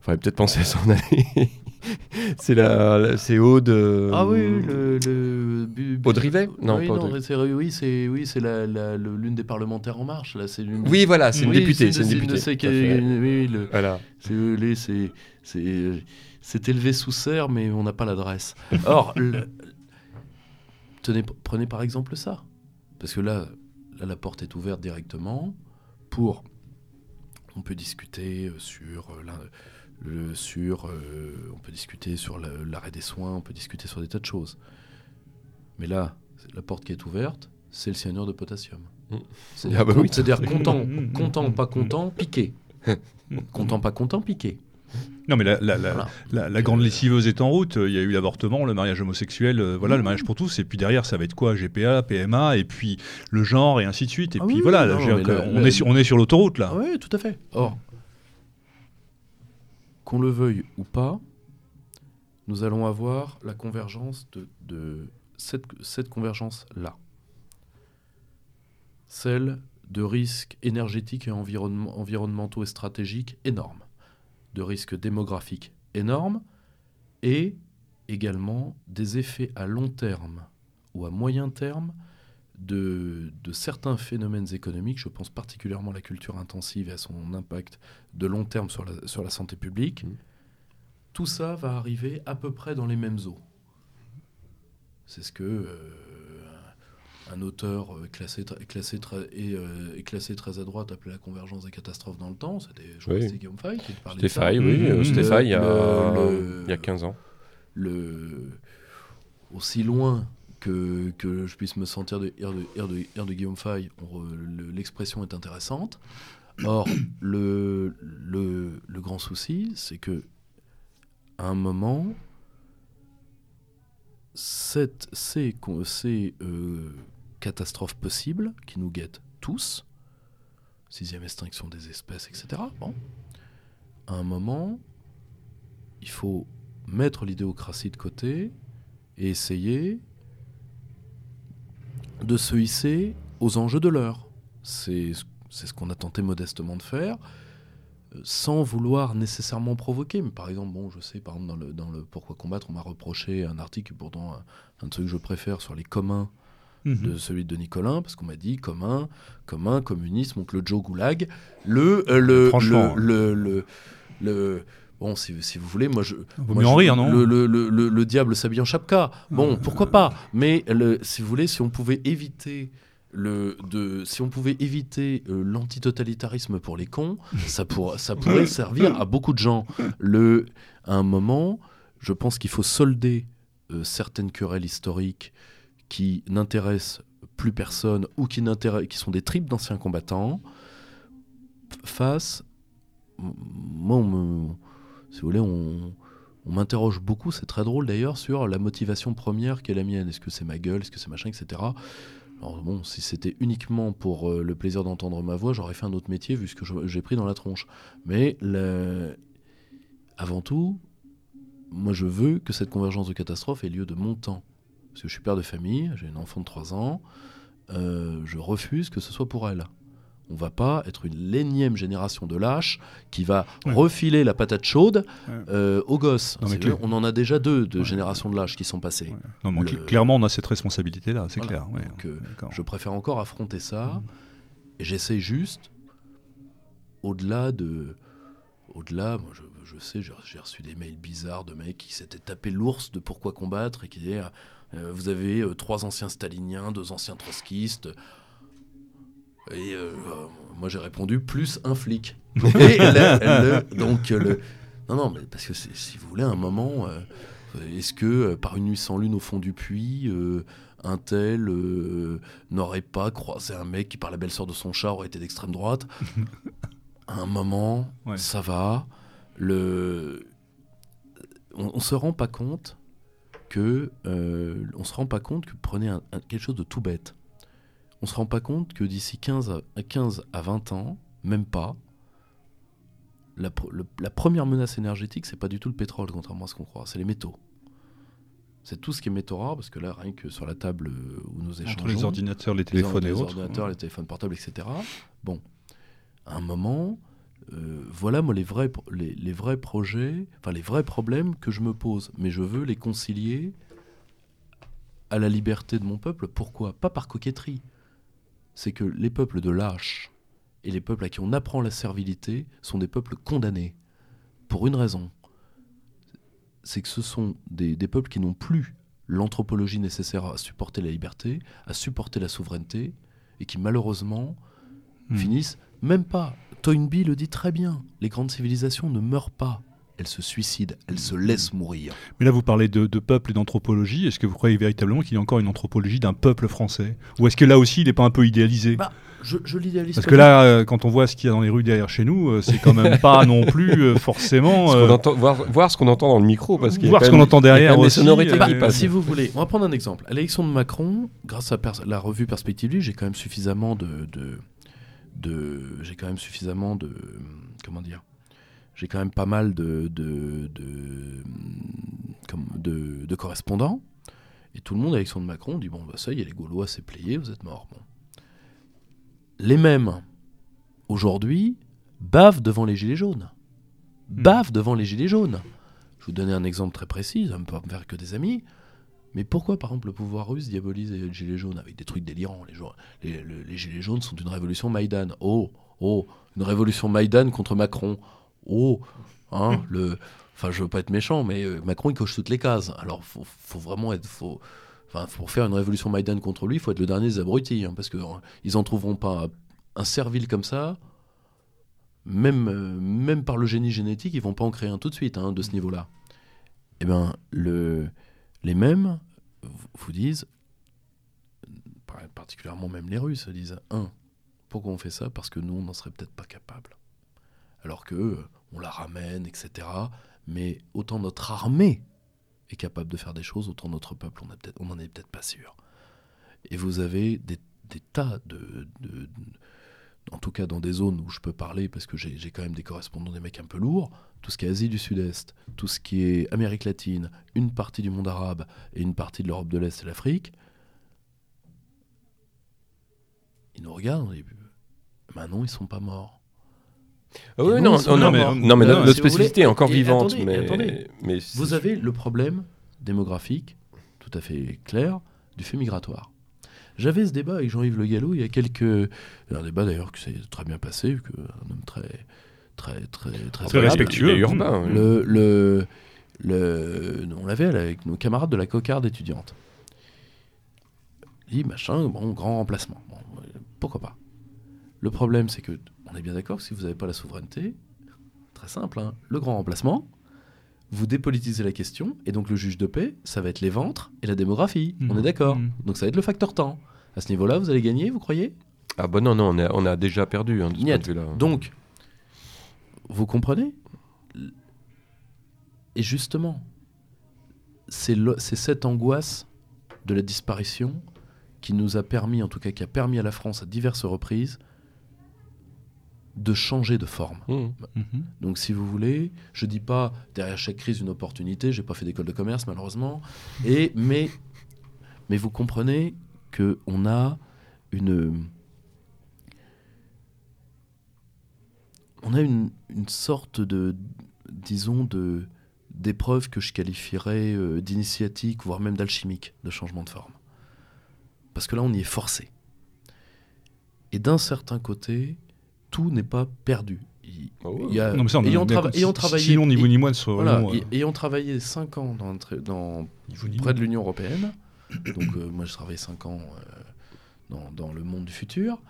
fallait peut-être penser à s'en aller. c'est la, c'est Aude. Euh, ah oui, le, le Aude Rivet? Non, oui, pas non, c'est, oui, c'est oui, c'est la, la, l'une des parlementaires en marche. Là, c'est l'une. Oui, voilà, c'est une députée, c'est une députée. oui, le, voilà. C'est, c'est, c'est, c'est élevé sous serre, mais on n'a pas l'adresse. Or, tenez, prenez par exemple ça, parce que là, là, la porte est ouverte directement pour. On peut discuter sur euh, sur, euh, on peut discuter sur l'arrêt des soins, on peut discuter sur des tas de choses. Mais là, la porte qui est ouverte, c'est le cyanure de potassium. C'est-à-dire ah bah content, content, pas content, piqué. content, pas content, piqué. Non, mais la, la, la, grande lessiveuse est en route. Il y a eu l'avortement, le mariage homosexuel, euh, voilà, le mariage pour tous. Et puis derrière, ça va être quoi? GPA, PMA, et puis le genre, et ainsi de suite. Et ah puis voilà, on, est sur, on est sur l'autoroute là. oui, tout à fait. Or, qu'on le veuille ou pas, nous allons avoir la convergence de, cette, convergence-là. Celle de risques énergétiques et environnementaux et stratégiques énormes, de risques démographiques énormes, et également des effets à long terme ou à moyen terme de, certains phénomènes économiques, je pense particulièrement à la culture intensive et à son impact de long terme sur la, sur la santé publique, mmh. tout ça va arriver à peu près dans les mêmes eaux. C'est ce que euh, un auteur euh, classé, classé, et, euh, classé très à droite appelait la convergence des catastrophes dans le temps. C'était, oui. Guillaume Fay qui parlait de ça. oui, mmh. il, y a, il y a 15 ans. Le, aussi loin que, que, je puisse me sentir de de, de, de Guillaume Fay, l'expression est intéressante. Or, le, le, le grand souci, c'est que à un moment, cette, ces, ces euh, catastrophes possibles qui nous guettent tous, sixième extinction des espèces, etc. Bon, à un moment, il faut mettre l'idéocratie de côté et essayer de se hisser aux enjeux de l'heure. C'est ce qu'on a tenté modestement de faire, euh, sans vouloir nécessairement provoquer. Mais par exemple, bon, je sais, par exemple, dans le, dans le Pourquoi combattre, on m'a reproché un article, pourtant un, un truc que je préfère sur les communs mhm. de celui de Nicolin, parce qu'on m'a dit commun, commun, communisme, donc le Joe Goulag, le, euh, le, Franchement, le, le, le, Bon, si, si, vous voulez, moi je. Vaut mieux en rire, non le, le, le, le, diable s'habille en chapka. Bon, pourquoi pas Mais si vous voulez, si on pouvait éviter le, de, si on pouvait éviter euh, l'antitotalitarisme pour les cons, ça, pour, ça pourrait servir à beaucoup de gens. Le, à un moment, je pense qu'il faut solder euh, certaines querelles historiques qui n'intéressent plus personne ou qui, qui sont des tripes d'anciens combattants face. Moi, si vous voulez, on, m'interroge beaucoup, c'est très drôle d'ailleurs, sur la motivation première qui est la mienne. Est-ce que c'est ma gueule, est-ce que c'est machin, etc. Alors bon, si c'était uniquement pour euh, le plaisir d'entendre ma voix, j'aurais fait un autre métier vu ce que j'ai pris dans la tronche. Mais avant tout, moi je veux que cette convergence de catastrophes ait lieu de mon temps. Parce que je suis père de famille, j'ai une enfant de 3 ans, euh, je refuse que ce soit pour elle. On va pas être une l'énième génération de lâches qui va refiler la patate chaude euh, aux gosses. on en a déjà deux de générations de lâches qui sont passées. Clairement, on a cette responsabilité-là, c'est clair. Euh, je préfère encore affronter ça. Mm. Et j'essaie juste, au-delà de... Au-delà, je, je, sais, j'ai reçu des mails bizarres de mecs qui s'étaient tapé l'ours de pourquoi combattre et qui disaient euh, Vous avez trois anciens staliniens, deux anciens trotskistes. Et euh, moi j'ai répondu plus un flic. donc le, non non mais parce que si vous voulez un moment, euh, est-ce que euh, par une nuit sans lune au fond du puits, un tel n'aurait pas croisé un mec qui par la belle-sœur de son chat aurait été d'extrême droite À un moment, ça va. Le, on, on se rend pas compte que on se rend pas compte que prenez quelque chose de tout bête on se rend pas compte que d'ici 15 à, 15 à 20 ans, même pas, la, première menace énergétique, c'est pas du tout le pétrole, contrairement à ce qu'on croit, c'est les métaux. C'est tout ce qui est métaux rares, parce que là, rien que sur la table où nous échangeons... Entre les ordinateurs, les téléphones et autres. Les ordinateurs, les téléphones portables, etc. Bon, à un moment, euh, voilà moi les vrais, les, les, vrais projets, enfin les vrais problèmes que je me pose. Mais je veux les concilier à la liberté de mon peuple. Pourquoi? Pas par coquetterie c'est que les peuples de lâches et les peuples à qui on apprend la servilité sont des peuples condamnés. Pour une raison. C'est que ce sont des, peuples qui n'ont plus l'anthropologie nécessaire à supporter la liberté, à supporter la souveraineté, et qui malheureusement hmm. finissent même pas. Toynbee le dit très bien, les grandes civilisations ne meurent pas, elle se suicide, elle se laisse mourir. Mais là, vous parlez de, peuple et d'anthropologie. Est-ce que vous croyez véritablement qu'il y a encore une anthropologie d'un peuple français? Ou est-ce que là aussi, il n'est pas un peu idéalisé? Bah, je, je l'idéalise. Parce que là, euh, quand on voit ce qu'il y a dans les rues derrière chez nous, euh, c'est quand même pas non plus euh, forcément. voir, ce qu'on entend dans le micro. Parce voir ce qu'on entend derrière aussi. sonorités qui passent. Si vous voulez, on va prendre un exemple. À l'élection de Macron, grâce à la revue Perspective, j'ai quand même suffisamment de, de, de j'ai quand même suffisamment de comment dire j'ai quand même pas mal de, de, de, correspondants. Et tout le monde, avec son de Macron, dit Bon, bah ça y est, les Gaulois, c'est plié, vous êtes morts. Bon. Les mêmes, aujourd'hui, bavent devant les Gilets jaunes. Hmm. Bavent devant les Gilets jaunes. Je vous donner un exemple très précis, ça ne me pas me faire que des amis. Mais pourquoi, par exemple, le pouvoir russe diabolise les Gilets jaunes avec des trucs délirants les, les, les Gilets jaunes sont une révolution Maïdan. Oh, oh, une révolution Maïdan contre Macron oh, hein, le. Enfin, je veux pas être méchant, mais euh, Macron, il coche toutes les cases. Alors, faut, faut vraiment être. Faut, enfin, pour faire une révolution Maïdan contre lui, il faut être le dernier des abrutis, hein, parce qu'ils hein, ils en trouveront pas un servile comme ça. Même, euh, même par le génie génétique, ils vont pas en créer un tout de suite hein, de ce niveau-là. Eh bien, le, les mêmes vous disent, particulièrement même les Russes, disent un, pourquoi on fait ça? Parce que nous, on n'en serait peut-être pas capable. Alors que on la ramène, etc. Mais autant notre armée est capable de faire des choses, autant notre peuple, on n'en est peut-être pas sûr. Et vous avez des, tas de, En tout cas, dans des zones où je peux parler, parce que j'ai quand même des correspondants, des mecs un peu lourds, tout ce qui est Asie du Sud-Est, tout ce qui est Amérique latine, une partie du monde arabe et une partie de l'Europe de l'Est et l'Afrique, ils nous regardent, et maintenant ils sont pas morts. Ah oui, non, non, mais, non, mais notre, spécificité est encore vivante. mais, mais vous avez le problème démographique, tout à fait clair, du fait migratoire. J'avais ce débat avec Jean-Yves Le Gallo il y a quelques. Un débat d'ailleurs qui s'est très bien passé, que un homme très, très, très, très, très respectueux et urbain. Le, le, le, on l'avait avec nos camarades de la cocarde étudiante. Il dit machin, bon, grand remplacement. Bon, pourquoi pas Le problème, c'est que on est bien d'accord que si vous n'avez pas la souveraineté, très simple, hein, le grand remplacement, vous dépolitisez la question, et donc le juge de paix, ça va être les ventres et la démographie. On Mhm. est d'accord. Mhm. Donc ça va être le facteur temps. À ce niveau-là, vous allez gagner, vous croyez? Ah bah non, non, on a, on a déjà perdu hein, de ce Niet. point de vue-là. Donc, vous comprenez? Et justement, c'est cette angoisse de la disparition qui nous a permis, en tout cas qui a permis à la France à diverses reprises, de changer de forme. Mmh. Mhm. Donc si vous voulez, je dis pas derrière chaque crise une opportunité, j'ai pas fait d'école de commerce malheureusement, et mais mais vous comprenez que on a une on a une, une sorte de disons de d'épreuve que je qualifierais euh, d'initiatique voire même d'alchimique de changement de forme. Parce que là on y est forcé. Et d'un certain côté, tout n'est pas perdu. Il- Ah ouais. il y a- Non, mais ça, on ayant, si- travaillé, Sinon, ni vous ni moi, ne voilà, euh, ayant travaillé 5 ans dans, dans- près de l'Union européenne, donc euh, moi je travaillais 5 ans euh, dans, dans le monde du futur,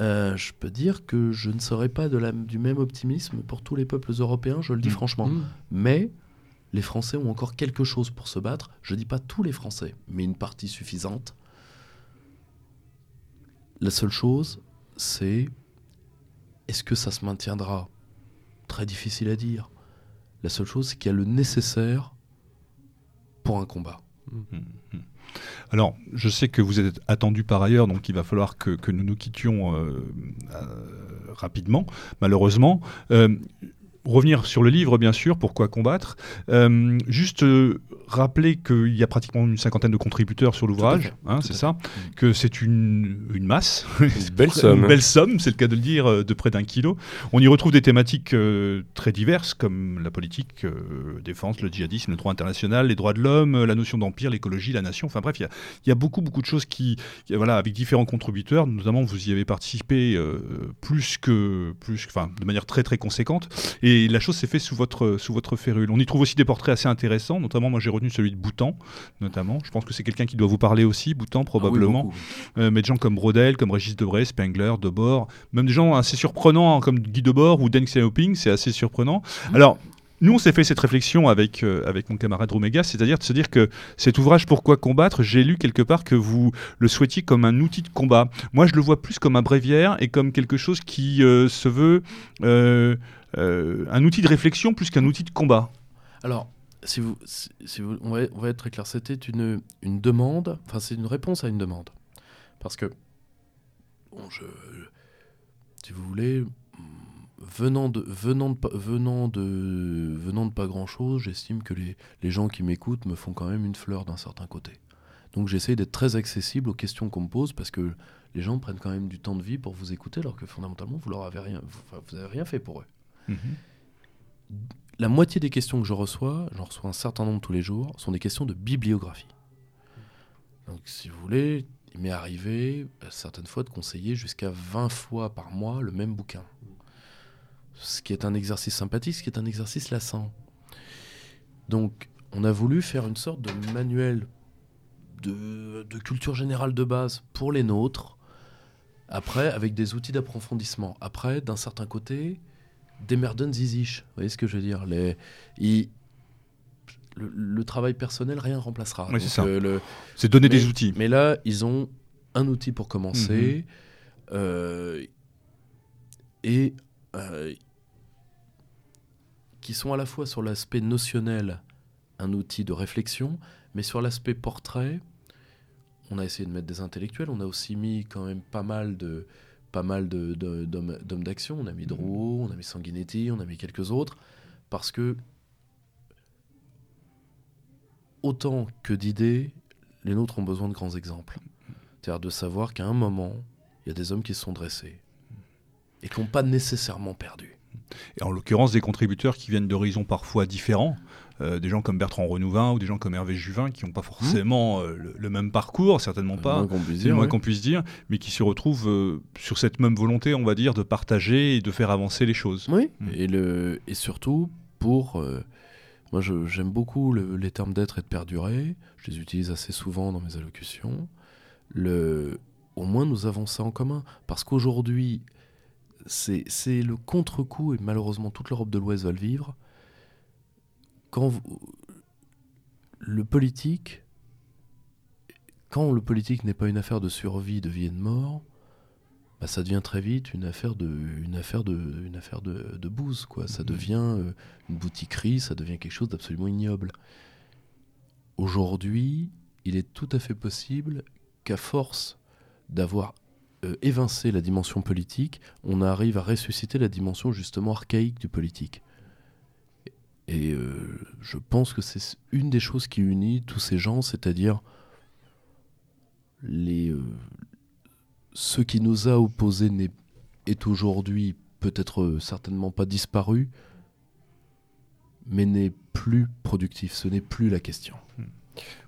euh, je peux dire que je ne serais pas de la, du même optimisme pour tous les peuples européens, je le dis Mm. franchement. Mmh. Mais les Français ont encore quelque chose pour se battre. Je dis pas tous les Français, mais une partie suffisante. La seule chose, c'est est-ce que ça se maintiendra? Très difficile à dire. La seule chose, c'est qu'il y a le nécessaire pour un combat. Alors, je sais que vous êtes attendu par ailleurs, donc il va falloir que, que nous nous quittions euh, euh, rapidement, malheureusement. Euh, revenir sur le livre, bien sûr, pourquoi combattre. Euh, juste euh, rappeler qu'il y a pratiquement une cinquantaine de contributeurs sur l'ouvrage, hein, c'est ça, que c'est une, une masse, Une belle somme. une belle somme, c'est le cas de le dire, euh, de près d'un kilo. On y retrouve des thématiques euh, très diverses, comme la politique, défense, le djihadisme, le droit international, les droits de l'homme, la notion d'empire, l'écologie, la nation. Enfin bref, il y a, il y a beaucoup, beaucoup de choses qui, voilà, avec différents contributeurs. Notamment, vous y avez participé plus que, plus, enfin, de manière très, très conséquente. Et la chose s'est faite sous votre, sous votre férule. On y trouve aussi des portraits assez intéressants. Notamment, moi, j'ai retenu celui de Boutan, notamment. Je pense que c'est quelqu'un qui doit vous parler aussi, Boutan, probablement. Ah oui, beaucoup. Euh, mais des gens comme Brodel, comme Régis Debray, Spengler, Debord, même des gens assez surprenants hein, comme Guy Debord ou Deng Xiaoping, c'est assez surprenant. Alors, nous, on s'est fait cette réflexion avec, euh, avec mon camarade Romega, c'est-à-dire de se dire que cet ouvrage Pourquoi combattre, j'ai lu quelque part que vous le souhaitiez comme un outil de combat. Moi, je le vois plus comme un bréviaire et comme quelque chose qui euh, se veut euh, euh, un outil de réflexion plus qu'un outil de combat. Alors, si vous, si, vous, on, va, être très clair, c'était une, une demande, enfin c'est une réponse à une demande. Parce que, je, si vous voulez, venant de, venant de, venant de, venant de pas grand-chose, j'estime que les, les gens qui m'écoutent me font quand même une fleur d'un certain côté. Donc j'essaie d'être très accessible aux questions qu'on me pose parce que les gens prennent quand même du temps de vie pour vous écouter alors que fondamentalement vous leur avez rien, vous avez rien fait pour eux la moitié des questions que je reçois, j'en reçois un certain nombre tous les jours, sont des questions de bibliographie. Donc, si vous voulez, il m'est arrivé euh, certaines fois de conseiller jusqu'à 20 fois par mois le même bouquin. Ce qui est un exercice sympathique, ce qui est un exercice lassant. Donc, on a voulu faire une sorte de manuel de culture générale de base pour les nôtres, après, avec des outils d'approfondissement. Après, d'un certain côté, des merden ziziches. Vous voyez ce que je veux dire les, ils- le, le travail personnel, rien remplacera. Oui, c'est Donc, ça. euh, le- C'est donner mais, des outils. Mais là, ils ont un outil pour commencer. Mhm. euh, et euh, qui sont à la fois sur l'aspect notionnel, un outil de réflexion, mais sur l'aspect portrait, on a essayé de mettre des intellectuels, on a aussi mis quand même pas mal de pas mal d'hommes d'action, on a mis Drouot, on a mis Sanguinetti, on a mis quelques autres, parce que autant que d'idées, les nôtres ont besoin de grands exemples. C'est-à-dire de savoir qu'à un moment, il y a des hommes qui se sont dressés et qui n'ont pas nécessairement perdu. et en l'occurrence des contributeurs qui viennent d'horizons parfois différents. Euh, des gens comme Bertrand Renouvin ou des gens comme Hervé Juvin qui n'ont pas forcément mmh. euh, le, même parcours, certainement pas, moins qu'on puisse, dire, moins qu'on puisse dire, mais qui se retrouvent euh, sur cette même volonté, on va dire, de partager et de faire avancer les choses. Oui, mmh. et, le, et surtout pour... moi, j'aime beaucoup les termes d'être et de perdurer. Je les utilise assez souvent dans mes allocutions. Le, au moins, nous avons ça en commun. Parce qu'aujourd'hui, c'est le contre-coup, et malheureusement toute l'Europe de l'Ouest va le vivre, quand le politique, quand le politique n'est pas une affaire de survie, de vie et de mort, bah, ça devient très vite une affaire de, une affaire de, une affaire de, de bouse, quoi. Ça mmh. devient euh, une boutiquerie, ça devient quelque chose d'absolument ignoble. Aujourd'hui, il est tout à fait possible qu'à force d'avoir euh, évincé la dimension politique, on arrive à ressusciter la dimension justement archaïque du politique. Et euh, je pense que c'est une des choses qui unit tous ces gens, c'est-à-dire euh, ce qui nous a opposés est aujourd'hui peut-être euh, certainement pas disparu, mais n'est plus productif. Ce n'est plus la question. Hmm.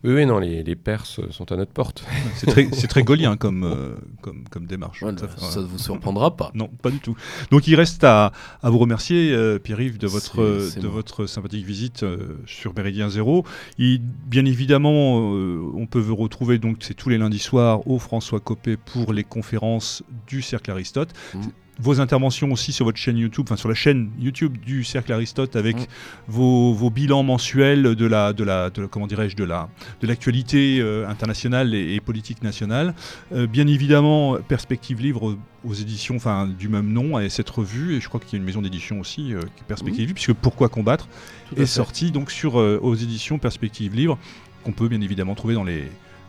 Oui, oui, non, les, les, Perses sont à notre porte. C'est très, très gaulien comme, euh, comme, comme, démarche. ça ne vous surprendra pas. Non, pas du tout. Donc il reste à, à vous remercier, euh, Pierre-Yves, de, votre, de votre sympathique visite euh, sur Méridien Zéro. bien évidemment, on peut vous retrouver, donc c'est tous les lundis soirs, au François Copé pour les conférences du Cercle Aristote. Mmh vos interventions aussi sur votre chaîne YouTube, enfin sur la chaîne YouTube du Cercle Aristote avec mm. vos, bilans mensuels de la, de la, de comment dirais-je, de la, de l'actualité euh, internationale et, politique nationale. Euh, bien évidemment, Perspective Livre aux éditions, enfin du même nom, à cette revue et je crois qu'il y a une maison d'édition aussi, euh, Perspective Livre, puisque Pourquoi combattre est sorti donc sur aux éditions Perspective Livre qu'on peut bien évidemment trouver dans les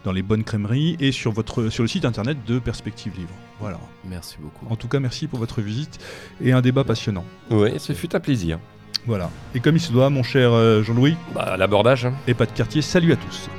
dans les bonnes crèmeries et sur, votre, sur le site internet de Perspective Livre. Voilà. Merci beaucoup. En tout cas, merci pour votre visite et un débat passionnant. Oui, ce fut un plaisir. Voilà. Et comme il se doit, mon cher euh, Jean-Louis. Bah, l'abordage. Et pas de quartier, salut à tous.